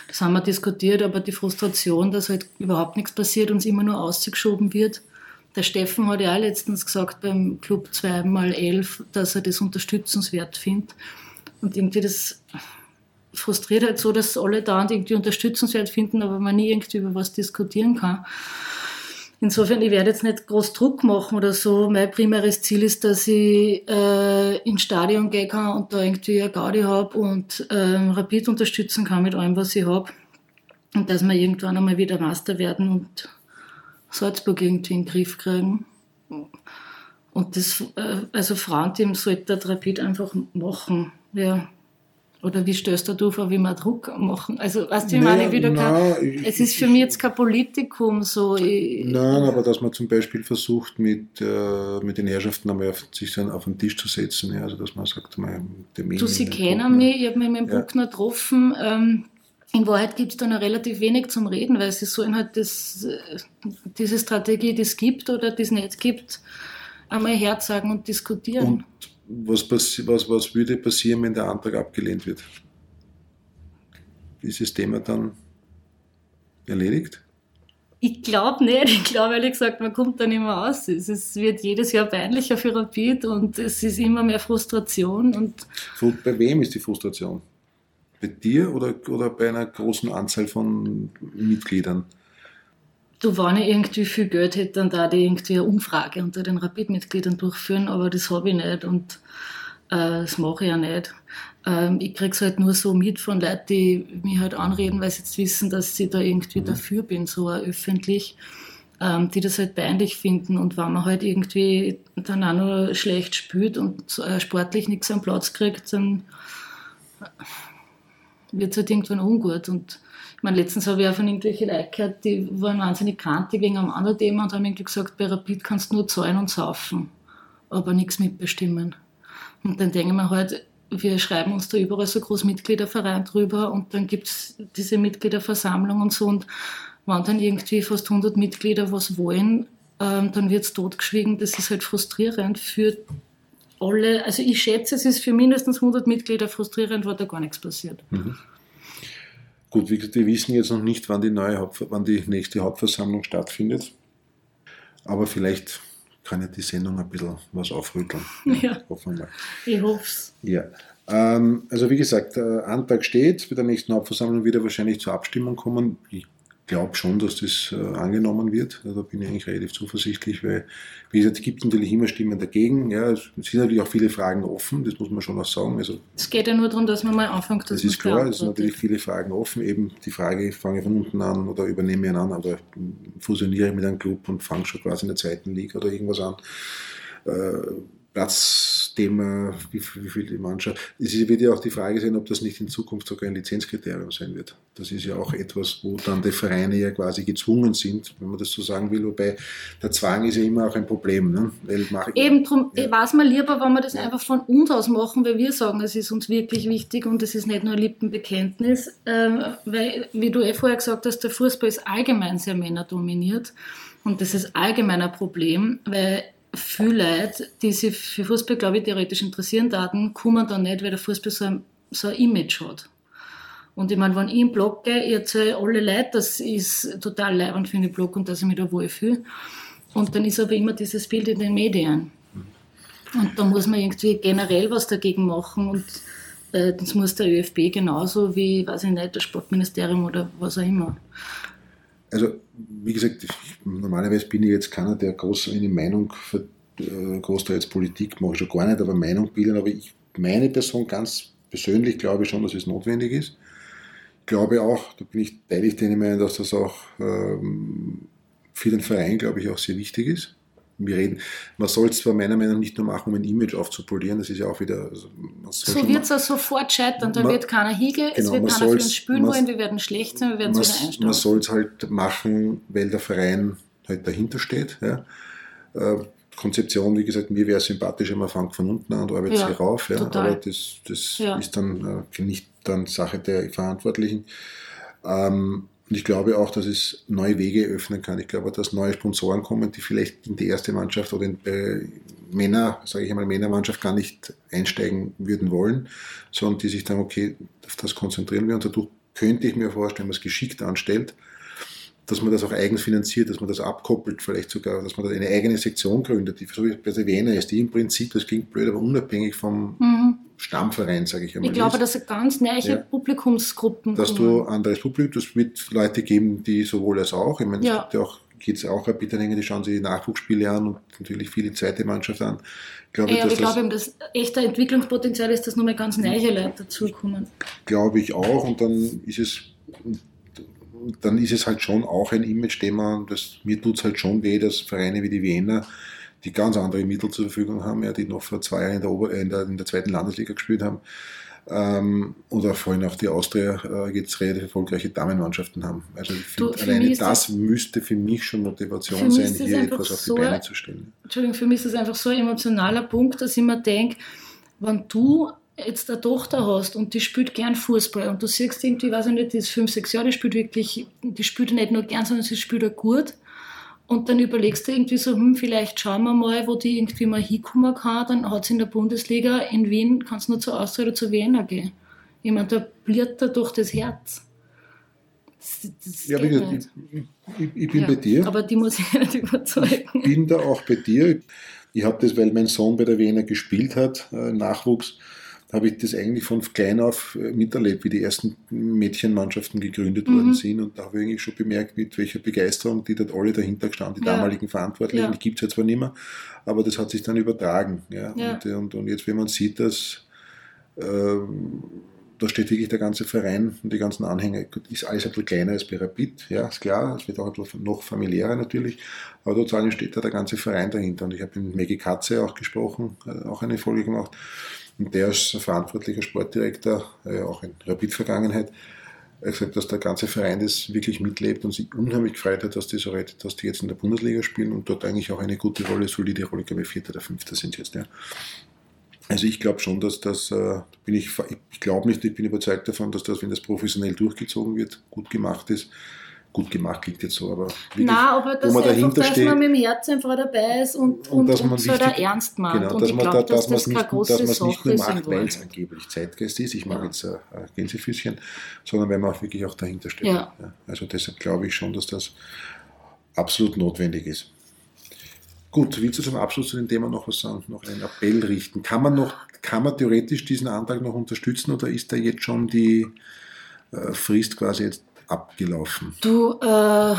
Das haben wir diskutiert, aber die Frustration, dass halt überhaupt nichts passiert und es immer nur ausgeschoben wird, der Steffen hat ja auch letztens gesagt beim Club 2x11, dass er das unterstützenswert findet. Und irgendwie das frustriert halt so, dass alle da und irgendwie unterstützenswert finden, aber man nie irgendwie über was diskutieren kann. Insofern, ich werde jetzt nicht groß Druck machen oder so. Mein primäres Ziel ist, dass ich äh, ins Stadion gehen kann und da irgendwie eine Gaudi habe und ähm, Rapid unterstützen kann mit allem, was ich habe. Und dass wir irgendwann einmal wieder Master werden und Salzburg irgendwie in den Griff kriegen. Und das, äh, also Frauenteam sollte der Rapid einfach machen. Ja. Oder wie stößt du vor, wie wir Druck machen? Also, weißt du, ich meine, wieder nein, kein, es ist für mich jetzt kein Politikum so. Ich, nein, aber dass man zum Beispiel versucht, mit, äh, mit den Herrschaften einmal auf, sich so auf den Tisch zu setzen, ja, also dass man sagt, mal Termin. Du, sie kennen mich, ich habe mich mit dem ja. Buckner getroffen. Ähm, in Wahrheit gibt es da noch relativ wenig zum Reden, weil sie sollen halt das, diese Strategie, die es gibt oder die es nicht gibt, einmal herzagen und diskutieren. Und was, was, was würde passieren, wenn der Antrag abgelehnt wird? Ist das Thema dann erledigt? Ich glaube nicht. Ich glaube ehrlich gesagt, man kommt da nicht mehr aus. Es, es wird jedes Jahr peinlicher für Rapid und es ist immer mehr Frustration. Und bei wem ist die Frustration? Bei dir oder, oder bei einer großen Anzahl von Mitgliedern? Du, wenn ich irgendwie viel Geld hätte, dann da die irgendwie eine Umfrage unter den Rapid-Mitgliedern durchführen, aber das habe ich nicht und äh, das mache ich ja nicht. Ähm, ich kriege es halt nur so mit von Leuten, die mich halt anreden, weil sie jetzt wissen, dass ich da irgendwie mhm. dafür bin, so öffentlich, ähm, die das halt peinlich finden und wenn man halt irgendwie dann auch nur schlecht spürt und äh, sportlich nichts am Platz kriegt, dann wird es halt irgendwann ungut. Und meine, letztens habe ich auch von irgendwelchen Leuten gehört, die waren wahnsinnig kantig wegen einem anderen Thema und haben irgendwie gesagt, bei Rapid kannst du nur zahlen und saufen, aber nichts mitbestimmen. Und dann denken wir halt, wir schreiben uns da überall so groß Mitgliederverein drüber und dann gibt es diese Mitgliederversammlung und so und wenn dann irgendwie fast 100 Mitglieder was wollen, ähm, dann wird es totgeschwiegen. Das ist halt frustrierend für alle, also ich schätze, es ist für mindestens 100 Mitglieder frustrierend, weil da gar nichts passiert. Mhm. Gut, wie gesagt, wir wissen jetzt noch nicht, wann die, neue wann die nächste Hauptversammlung stattfindet. Aber vielleicht kann ja die Sendung ein bisschen was aufrütteln. Ja, hoffen wir. Ich hoffe es. Ja. Ähm, also wie gesagt, der Antrag steht, bei der nächsten Hauptversammlung wird er wahrscheinlich zur Abstimmung kommen. Ich glaube schon, dass das äh, angenommen wird. Also da bin ich eigentlich relativ zuversichtlich, weil, wie gesagt, es gibt natürlich immer Stimmen dagegen. Ja, es sind natürlich auch viele Fragen offen, das muss man schon auch sagen. Also, es geht ja nur darum, dass man mal anfängt, dass Das ist klar, es sind natürlich viele Fragen offen. Eben die Frage, fange ich von unten an oder übernehme ich einen an oder fusioniere ich mit einem Club und fange schon quasi in der zweiten Liga oder irgendwas an. Äh, Platzthema, wie, wie viel die Mannschaft. Es wird ja auch die Frage sein, ob das nicht in Zukunft sogar ein Lizenzkriterium sein wird. Das ist ja auch etwas, wo dann die Vereine ja quasi gezwungen sind, wenn man das so sagen will. Wobei der Zwang ist ja immer auch ein Problem. Ne? Eben drum, ja. ich weiß mal lieber, wenn wir das ja. einfach von uns aus machen, weil wir sagen, es ist uns wirklich wichtig und es ist nicht nur ein Lippenbekenntnis. Ähm, weil, wie du eh vorher gesagt hast, der Fußball ist allgemein sehr männerdominiert. Und das ist allgemein ein Problem, weil viele Leute, die sich für Fußball, glaube ich, theoretisch interessieren daten, kommen dann nicht, weil der Fußball so ein, so ein Image hat. Und ich meine, wenn ich im Blog gehe, ich alle Leute, das ist total leibend für den Blog und dass ich mich da wohlfühle. Und dann ist aber immer dieses Bild in den Medien. Und da muss man irgendwie generell was dagegen machen und äh, das muss der ÖFB genauso wie, weiß ich nicht, das Sportministerium oder was auch immer. Also, wie gesagt, normalerweise bin ich jetzt keiner, der groß eine Meinung für äh, großteils Politik mache ich schon gar nicht, aber Meinung bilden. Aber ich, meine Person ganz persönlich glaube schon, dass es notwendig ist. Ich glaube auch, da bin ich teilig deine Meinung, dass das auch ähm, für den Verein, glaube ich, auch sehr wichtig ist wir reden, man soll es zwar meiner Meinung nach nicht nur machen, um ein Image aufzupolieren, das ist ja auch wieder. Also so wird es auch sofort scheitern, da man, wird keiner hingehen, genau, es wird keiner für uns spielen wollen, wir werden schlecht sein, wir werden es wieder einstellen. Man soll es halt machen, weil der Verein halt dahinter steht. Ja. Äh, Konzeption, wie gesagt, mir wäre sympathischer, man fängt von unten an und arbeitet ja, sich rauf. Ja. Aber das, das ja. ist dann äh, nicht dann Sache der Verantwortlichen. Ähm, und ich glaube auch, dass es neue Wege öffnen kann. Ich glaube, dass neue Sponsoren kommen, die vielleicht in die erste Mannschaft oder in äh, Männer, sage ich einmal, Männermannschaft gar nicht einsteigen würden wollen, sondern die sich dann, okay, auf das konzentrieren wir und dadurch könnte ich mir vorstellen, wenn man es geschickt anstellt, dass man das auch eigens finanziert, dass man das abkoppelt, vielleicht sogar, dass man eine eigene Sektion gründet. Die so bei der Wiener ist die im Prinzip, das klingt blöd, aber unabhängig vom mhm. Stammverein, sage ich einmal. Ich glaube, dass ganz neue ja. Publikumsgruppen Dass kommen. du anderes Publikum, das wird Leute geben, die sowohl als auch, ich meine, ja. es gibt ja auch Kids auch Rapid-Anhänger, die schauen sich Nachwuchsspiele an und natürlich viele zweite Mannschaft an. Ich glaube, ja, ich glaube, das echte Entwicklungspotenzial ist, dass nochmal ganz neue Leute dazukommen. Glaube ich auch und dann ist es dann ist es halt schon auch ein Image-Thema. Das, mir tut es halt schon weh, dass Vereine wie die Wiener, die ganz andere Mittel zur Verfügung haben, ja, die noch vor zwei Jahren in der, Ober in der, in der zweiten Landesliga gespielt haben, ähm, oder vorhin auch die Austria äh, jetzt relativ erfolgreiche Damenmannschaften haben. Also ich finde, alleine das, das müsste für mich schon Motivation sein, hier etwas auf so, die Beine zu stellen. Entschuldigung, für mich ist das einfach so ein emotionaler Punkt, dass ich mir denke, wenn du jetzt eine Tochter hast und die spielt gern Fußball und du siehst irgendwie, weiß ich nicht, die ist fünf, sechs Jahre, die spielt wirklich, die spielt nicht nur gern, sondern sie spielt auch gut. Und dann überlegst du irgendwie so, hm, vielleicht schauen wir mal, wo die irgendwie mal hinkommen kann. Dann hat sie in der Bundesliga in Wien, kannst du nur zur Austria oder zur Wiener gehen. Ich meine, da bliert da durch das Herz. Das, das ja, wie gesagt, ich, ich, ich, bin ja, bei dir. Aber die muss ich nicht überzeugen. Ich bin da auch bei dir. Ich habe das, weil mein Sohn bei der Wiener gespielt hat, äh, Nachwuchs habe ich das eigentlich von klein auf äh, miterlebt, wie die ersten Mädchenmannschaften gegründet mhm. worden sind. Und da habe ich eigentlich schon bemerkt, mit welcher Begeisterung die dort alle dahinter standen, die ja. damaligen Verantwortlichen. Ja. Die gibt es ja zwar nicht mehr, aber das hat sich dann übertragen. Ja? ja. Und, und, und, jetzt, wenn man sieht, dass ähm, da steht wirklich der ganze Verein und die ganzen Anhänger, ist alles ein bisschen kleiner als bei Rapid, ja, ist klar, es wird auch noch familiärer natürlich, aber trotzdem steht da der ganze Verein dahinter. Und ich habe mit Maggie Katze auch gesprochen, äh, auch eine Folge gemacht und der ist verantwortlicher Sportdirektor, äh, auch in Rapid-Vergangenheit, gesagt, dass der ganze Verein das wirklich mitlebt und sich unheimlich gefreut hat, dass die, so, dass die jetzt in der Bundesliga spielen und dort eigentlich auch eine gute Rolle, solide Rolle, glaube ich, Vierter oder Fünfter sind jetzt. Ja. Also ich glaube schon, dass das, äh, bin ich, ich glaube nicht, ich bin überzeugt davon, dass das, wenn das professionell durchgezogen wird, gut gemacht ist, gut gemacht klingt jetzt so, aber wirklich, Nein, aber das wo man dahinter dass steht, man mit dem Herz einfach dabei ist und, und, und dass man und so da ernst macht. Genau, und dass man, glaub, da, dass dass das nicht, dass man es nicht nur macht, weil es angeblich Zeitgeist ist, ich mag ja. jetzt ein äh, Gänsefüßchen, sondern weil man auch wirklich auch dahinter steht. Ja. Ja, also deshalb glaube ich schon, dass das absolut notwendig ist. Gut, willst du zum Abschluss zu dem Thema noch was sagen, noch einen Appell richten? Kann man noch, kann man theoretisch diesen Antrag noch unterstützen oder ist da jetzt schon die äh, Frist quasi jetzt abgelaufen? Du, äh,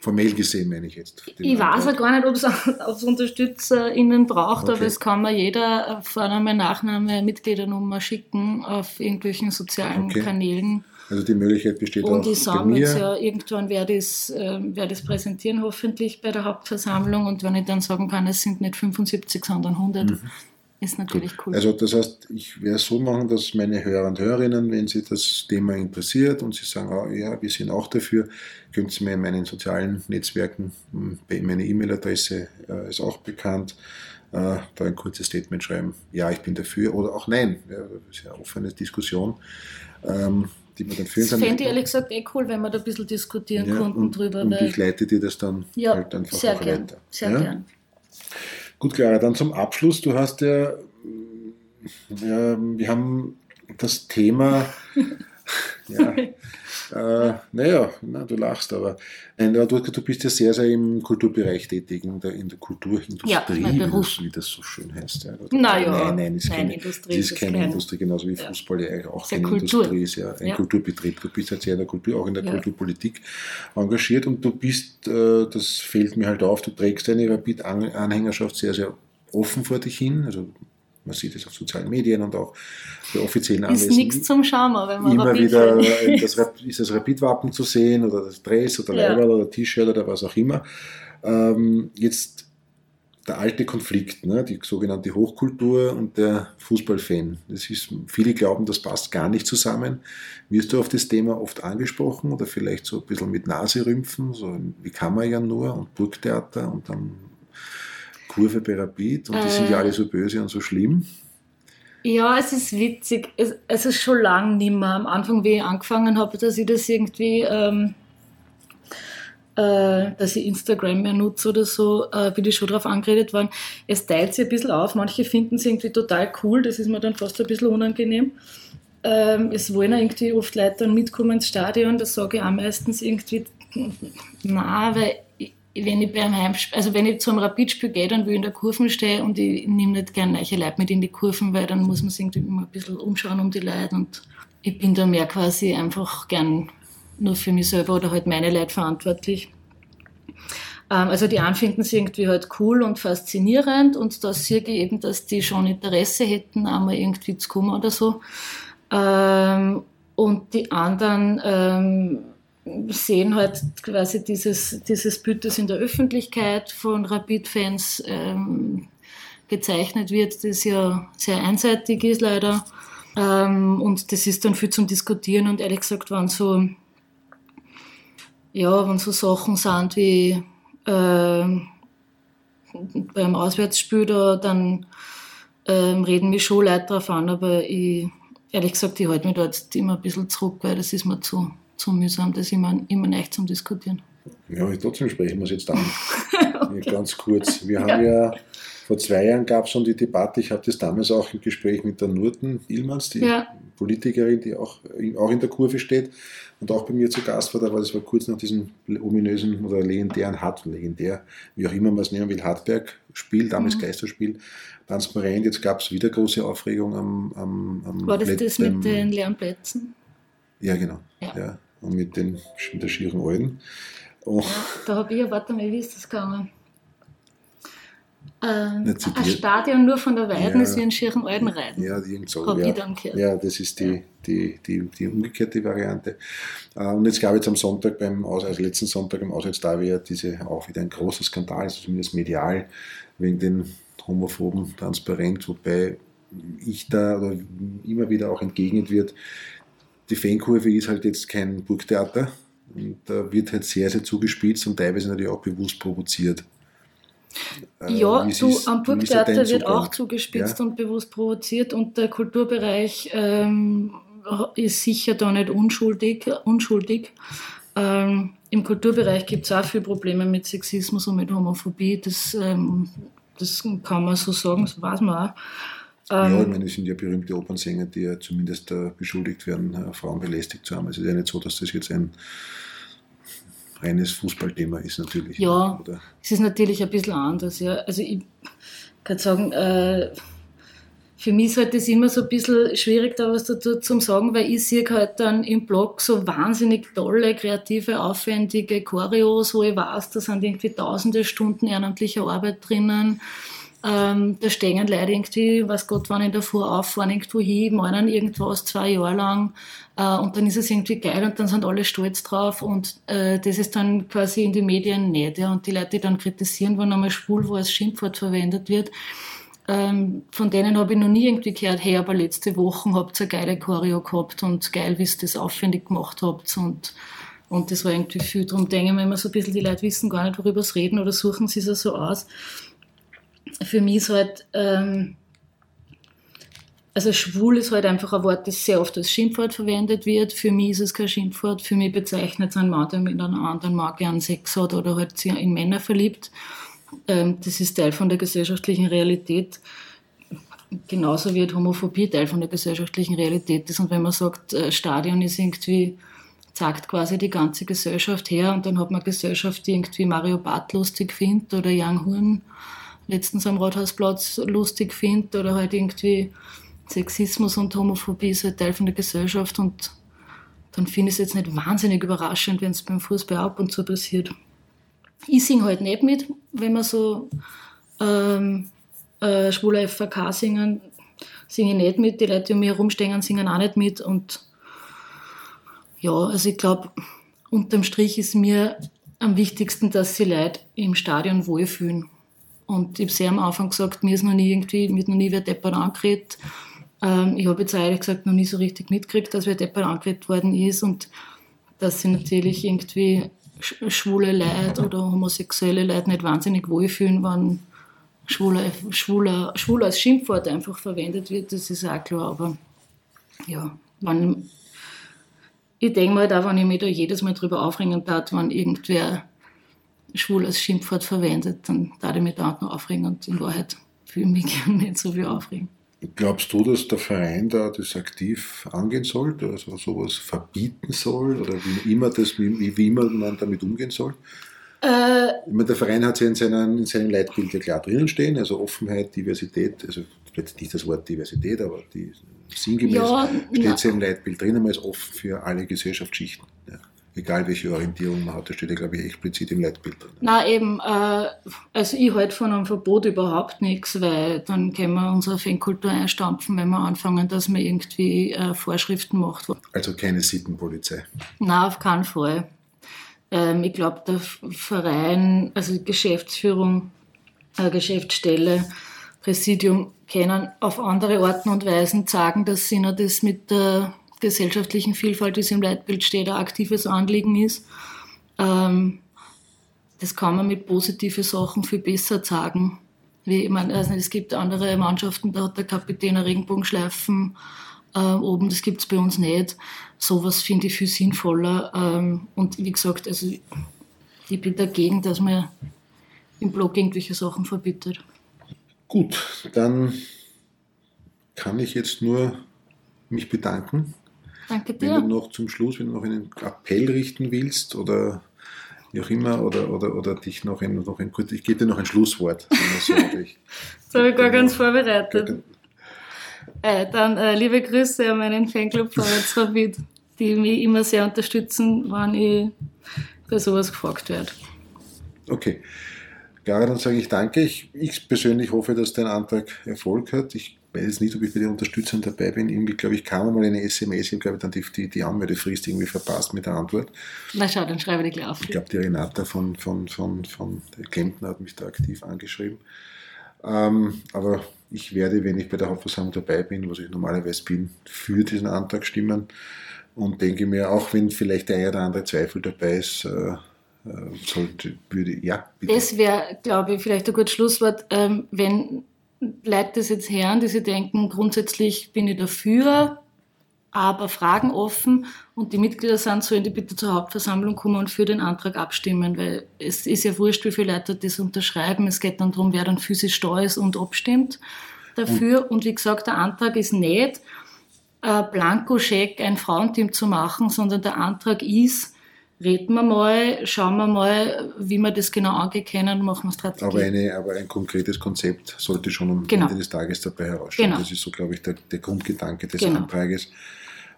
Formell gesehen meine ich jetzt. Ich weiß ja gar nicht, ob es UnterstützerInnen braucht, okay. aber es kann mir jeder äh, Vorname, Nachname, Mitgliedernummer schicken auf irgendwelchen sozialen okay. Kanälen. Also die Möglichkeit besteht Und auch. Und ich sage jetzt ja, irgendwann werde ich es äh, werd präsentieren, hoffentlich bei der Hauptversammlung. Und wenn ich dann sagen kann, es sind nicht 75, sondern 100, mhm. Ist natürlich cool. Also das heißt, ich werde es so machen, dass meine Hörer und Hörerinnen, wenn sie das Thema interessiert und sie sagen, oh, ja, wir sind auch dafür, können Sie mir in meinen sozialen Netzwerken, hm, meine E-Mail-Adresse äh, ist auch bekannt, äh, da ein kurzes Statement schreiben, ja, ich bin dafür oder auch nein. Ja, das ist ja eine offene Diskussion. Ähm, die man dann führen kann. Das fände ich ehrlich gesagt eh cool, wenn wir da ein bisschen diskutieren ja, konnten und, drüber. Und ich leite dir das dann ja, halt einfach sehr gern, weiter. Sehr ja? gern. Gut, Clara, dann zum Abschluss. Du hast ja, ja wir haben das Thema, ja, äh, naja, na, du lachst, aber nein, du, du bist ja sehr, sehr im Kulturbereich tätig, in der, in der Kulturindustrie, ja, wie das so schön heißt. Ja. Naja, nein, nein, ist keine, Industrie, ist keine Industrie, genauso wie Fußball ja auch keine Kultur. Industrie ist, ja ein ja. Kulturbetrieb. Du bist halt sehr in der Kultur, auch in der ja. Kulturpolitik engagiert und du bist, äh, das fällt mir halt auf, du trägst deine Rapid-Anhängerschaft sehr, sehr offen vor dich hin, also man sieht es auf sozialen Medien und auch bei offiziellen Anlässen. Ist nichts zum Schauen, wenn man Immer wieder das, ist das Rapid-Wappen zu sehen oder das Dress oder ja. Oder T-Shirt oder was auch immer. Ähm, jetzt der alte Konflikt, ne, die sogenannte Hochkultur und der Fußballfan. Das ist, viele glauben, das passt gar nicht zusammen. Wirst du auf das Thema oft angesprochen oder vielleicht so ein bisschen mit Naserümpfen, so wie kann man ja nur und Burgtheater und dann Kurve bei Rapid und die äh, sind ja alle so böse und so schlimm. Ja, es ist witzig. Es, es ist schon lange nicht mehr. Am Anfang, wie ich angefangen habe, dass ich das irgendwie, ähm, äh, dass ich Instagram mehr nutze oder so, äh, bin ich schon darauf angeredet worden. Es teilt sich ein bisschen auf. Manche finden es irgendwie total cool. Das ist mir dann fast ein bisschen unangenehm. Ähm, es wollen irgendwie oft Leute dann mitkommen ins Stadion. Das sage ich auch meistens irgendwie Nein, weil wenn ich beim Heimspiel, also wenn ich zum Rapidspiel gehe, dann will ich in der Kurve stehen und ich nehme nicht gerne neue Leute mit in die Kurven, weil dann muss man sich irgendwie immer ein bisschen umschauen um die Leute und ich bin da mehr quasi einfach gern nur für mich selber oder halt meine Leute verantwortlich. Ähm, also die einen finden es irgendwie halt cool und faszinierend und da sehe ich eben, dass die schon Interesse hätten, einmal irgendwie zu kommen oder so. Ähm, und die anderen ähm, sehen halt quasi dieses, dieses Bild, das in der Öffentlichkeit von Rapid-Fans ähm, gezeichnet wird, das ja sehr einseitig ist leider. Ähm, und das ist dann viel zum Diskutieren und ehrlich gesagt, wenn so, ja, wenn so Sachen sind wie äh, beim Auswärtsspiel, da, dann äh, reden mich schon Leute drauf an, aber ich, ehrlich gesagt, ich halte mich da jetzt immer ein bisschen zurück, weil das ist mir zu, zu mühsam, das immer, immer nicht zum Diskutieren. Ja, trotzdem sprechen wir es jetzt an. okay. Ganz kurz. Wir haben ja, vor zwei Jahren gab es schon die Debatte, ich hatte das damals auch im Gespräch mit der Nurten Ilmans, die ja. Politikerin, die auch, auch in der Kurve steht und auch bei mir zu Gast war. Da war das war kurz nach diesem ominösen oder legendären Hart, legendär, wie auch immer man es nennen will, Hartberg-Spiel, damals mhm. Geisterspiel, transparent. Jetzt gab es wieder große Aufregung am, am, am War das Let das mit den leeren Plätzen? Ja, genau. Ja. ja und mit, den, mit der schieren Alten. Oh. Ja, da habe ich ja, warte mal, wie ist das gegangen? Ähm, ein Stadion nur von der Weiden ja, ist wie ein schieren Alten reiten. Ja, irgend so. Ja. ja, das ist die, die, die, die umgekehrte Variante. Äh, und jetzt gab es am Sonntag beim Aus, also letzten Sonntag im Auswärtsderby diese auch wieder ein großer Skandal, also zumindest medial, wegen den homophoben Transparent, wobei ich da immer wieder auch entgegnet wird, die Fankurve ist halt jetzt kein Burgtheater und da wird halt sehr, sehr zugespitzt und teilweise natürlich auch bewusst provoziert. Äh, ja, du, ist, am Burgtheater wird auch zugespitzt ja? und bewusst provoziert und der Kulturbereich ähm, ist sicher da nicht unschuldig. unschuldig. Ähm, Im Kulturbereich gibt es auch viele Probleme mit Sexismus und mit Homophobie. Das, ähm, das kann man so sagen, das weiß man auch. Ähm, ja, ich meine, es sind ja berühmte Opernsänger, die ja zumindest äh, beschuldigt werden, äh, Frauen belästigt zu haben. Also es ist ja nicht so, dass das jetzt ein reines Fußballthema ist natürlich. Ja, oder? es ist natürlich ein bisschen anders. Ja. Also ich kann sagen, äh, für mich ist halt das immer so ein bisschen schwierig, da was dazu zu sagen, weil ich sehe halt dann im Blog so wahnsinnig tolle, kreative, aufwendige Choreos, wo ich weiß, da sind irgendwie tausende Stunden ehrenamtlicher Arbeit drinnen ähm, da stehen Leute irgendwie, weiß Gott, wann ich davor auffahren, irgendwo hin, meinen irgendwas zwei Jahre lang äh, und dann ist es irgendwie geil und dann sind alle stolz drauf und äh, das ist dann quasi in den Medien nicht. Ja? Und die Leute, die dann kritisieren, wenn einmal schwul wo als Schimpfwort verwendet wird, ähm, von denen habe ich noch nie irgendwie gehört, hey, aber letzte Woche habt ihr eine geile Choreo gehabt und geil, wie ihr das aufwendig gemacht habt und und das war irgendwie viel. Darum denke ich mir immer so ein bisschen, die Leute wissen gar nicht, worüber sie reden oder suchen sie es so aus für mich ist halt, ähm, also schwul ist halt einfach ein Wort, das sehr oft als Schimpfwort verwendet wird. Für mich ist es kein Schimpfwort. Für mich bezeichnet es ein Mann, der mit einem anderen Mann gern Sex hat oder halt in Männer verliebt. Ähm, das ist Teil von der gesellschaftlichen Realität. Genauso wie Homophobie Teil von der gesellschaftlichen Realität ist. Und wenn man sagt, äh, Stadion ist irgendwie, zeigt quasi die ganze Gesellschaft her und dann hat man eine Gesellschaft, die irgendwie Mario Barth lustig findet oder Young Horn letztens am Rathausplatz lustig finde oder halt irgendwie Sexismus und Homophobie ist halt Teil von der Gesellschaft und dann finde ich es jetzt nicht wahnsinnig überraschend, wenn es beim Fußball ab und zu passiert. Ich singe halt nicht mit, wenn wir so ähm, äh, schwuler FVK singen, singe ich nicht mit. Die Leute, die um mich herumstehen, singen auch nicht mit. Und ja, also ich glaube, unterm Strich ist mir am wichtigsten, dass sie Leute im Stadion wohlfühlen. Und ich habe sehr am Anfang gesagt, mir ist noch nie irgendwie, mir noch nie wer deppert angeredet. Ähm, ich habe jetzt ehrlich gesagt noch nie so richtig mitgekriegt, dass wer deppert angeredet worden ist und dass sie natürlich irgendwie schwule Leute oder homosexuelle Leute nicht wahnsinnig wohlfühlen, wenn schwuler, schwuler, schwuler als Schimpfwort einfach verwendet wird, das ist auch klar. Aber ja, wenn, ich denke mal, da, wenn ich mich da jedes Mal drüber aufringen darf, wenn irgendwer schwul als Schimpfwort verwendet, dann darf ich mich da auch noch aufregen und in Wahrheit fühle ich mich nicht so viel aufregen. Glaubst du, dass der Verein da das aktiv angehen sollte, also sowas verbieten soll oder wie immer, das, wie, wie immer man damit umgehen soll? Äh, ich meine, der Verein hat ja in, seinen, in seinem Leitbild ja klar drinnen stehen, also Offenheit, Diversität, also jetzt nicht das Wort Diversität, aber die sinngemäß ja, steht ja im Leitbild drinnen, man ist offen für alle Gesellschaftsschichten. Ja. Egal welche Orientierung man hat, das steht ja, glaube ich, explizit im Leitbild drin. Na eben, äh, also ich halte von einem Verbot überhaupt nichts, weil dann können wir unsere Fankultur einstampfen, wenn wir anfangen, dass man irgendwie äh, Vorschriften macht. Also keine Sittenpolizei? Na, auf keinen Fall. Ähm, ich glaube, der Verein, also Geschäftsführung, äh, Geschäftsstelle, Präsidium können auf andere Arten und Weisen sagen, dass sie noch das mit der gesellschaftlichen Vielfalt, wie es im Leitbild steht, ein aktives Anliegen ist. Ähm, das kann man mit positiven Sachen viel besser sagen. Wie, ich meine, also es gibt andere Mannschaften, da hat der Kapitän eine Regenbogenschleifen äh, oben, das gibt es bei uns nicht. Sowas finde ich viel sinnvoller. Ähm, und wie gesagt, also ich bin dagegen, dass man im Blog irgendwelche Sachen verbietet. Gut, dann kann ich jetzt nur mich bedanken. Danke dir. Wenn du noch zum Schluss, wenn du noch einen Appell richten willst oder wie auch immer, oder, oder, oder dich noch ein, noch ein ich gebe dir noch ein Schlusswort. So, das habe ich gar ganz vorbereitet. Äh, dann äh, liebe Grüße an meinen Fanclub Vorwärts Rapid, die mich immer sehr unterstützen, wenn ich bei sowas gefragt werde. Okay. Gara, dann sage ich danke. Ich, ich persönlich hoffe, dass dein Antrag Erfolg hat. Ich weiß nicht, ob ich bei den Unterstützern dabei bin. Irgendwie, glaube ich, kam mal eine SMS, ich glaube, dann die, die, die Anmeldefrist irgendwie verpasst mit der Antwort. Na schau, dann schreibe ich gleich auf. Ich glaube, die Renata von, von, von, von Kempten hat mich da aktiv angeschrieben. Ähm, aber ich werde, wenn ich bei der Hauptversammlung dabei bin, was ich normalerweise bin, für diesen Antrag stimmen und denke mir, auch wenn vielleicht der eine oder andere Zweifel dabei ist, äh, äh sollte, würde, ja, bitte. Das wäre, glaube ich, vielleicht ein gutes Schlusswort, ähm, wenn Leute das jetzt hören, die sich denken, grundsätzlich bin ich dafür, aber Fragen offen und die Mitglieder sind, sollen die bitte zur Hauptversammlung kommen und für den Antrag abstimmen, weil es ist ja wurscht, wie viele Leute das unterschreiben. Es geht dann darum, wer dann physisch da ist und abstimmt dafür. Und, und wie gesagt, der Antrag ist nicht, äh, Blankoscheck ein Frauenteam zu machen, sondern der Antrag ist, reden wir mal, schauen wir mal, wie wir das genau angehen können, machen wir Strategie. Aber, eine, aber ein konkretes Konzept sollte schon am genau. Ende des Tages dabei herausstehen. Genau. Das ist so, glaube ich, der, der Grundgedanke des genau. Antrages.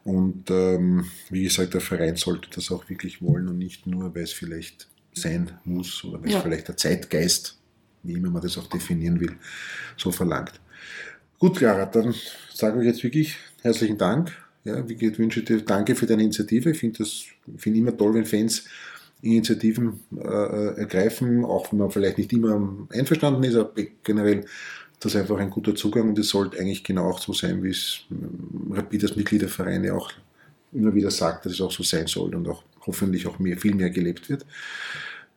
Und ähm, wie gesagt, der Verein sollte das auch wirklich wollen und nicht nur, weil es vielleicht sein muss oder weil ja. es vielleicht der Zeitgeist, wie immer man das auch definieren will, so verlangt. Gut, Clara, dann sage ich jetzt wirklich herzlichen Dank ja, wie geht, wünsche dir danke für deine Initiative. Ich finde das find immer toll, wenn Fans Initiativen äh, ergreifen, auch wenn man vielleicht nicht immer einverstanden ist, aber generell das ist einfach ein guter Zugang und es sollte eigentlich genau auch so sein, wie es ähm, Rapid als Mitgliedervereine auch immer wieder sagt, dass es auch so sein soll und auch hoffentlich auch mehr, viel mehr gelebt wird.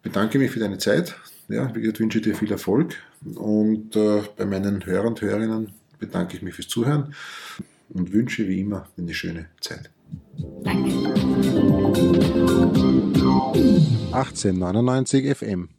Bedanke mich für deine Zeit. Ja, wie gesagt, wünsche dir viel Erfolg und äh, bei meinen Hörern und Hörerinnen bedanke ich mich fürs Zuhören und wünsche wie immer eine schöne Zeit. Danke. 1899 FM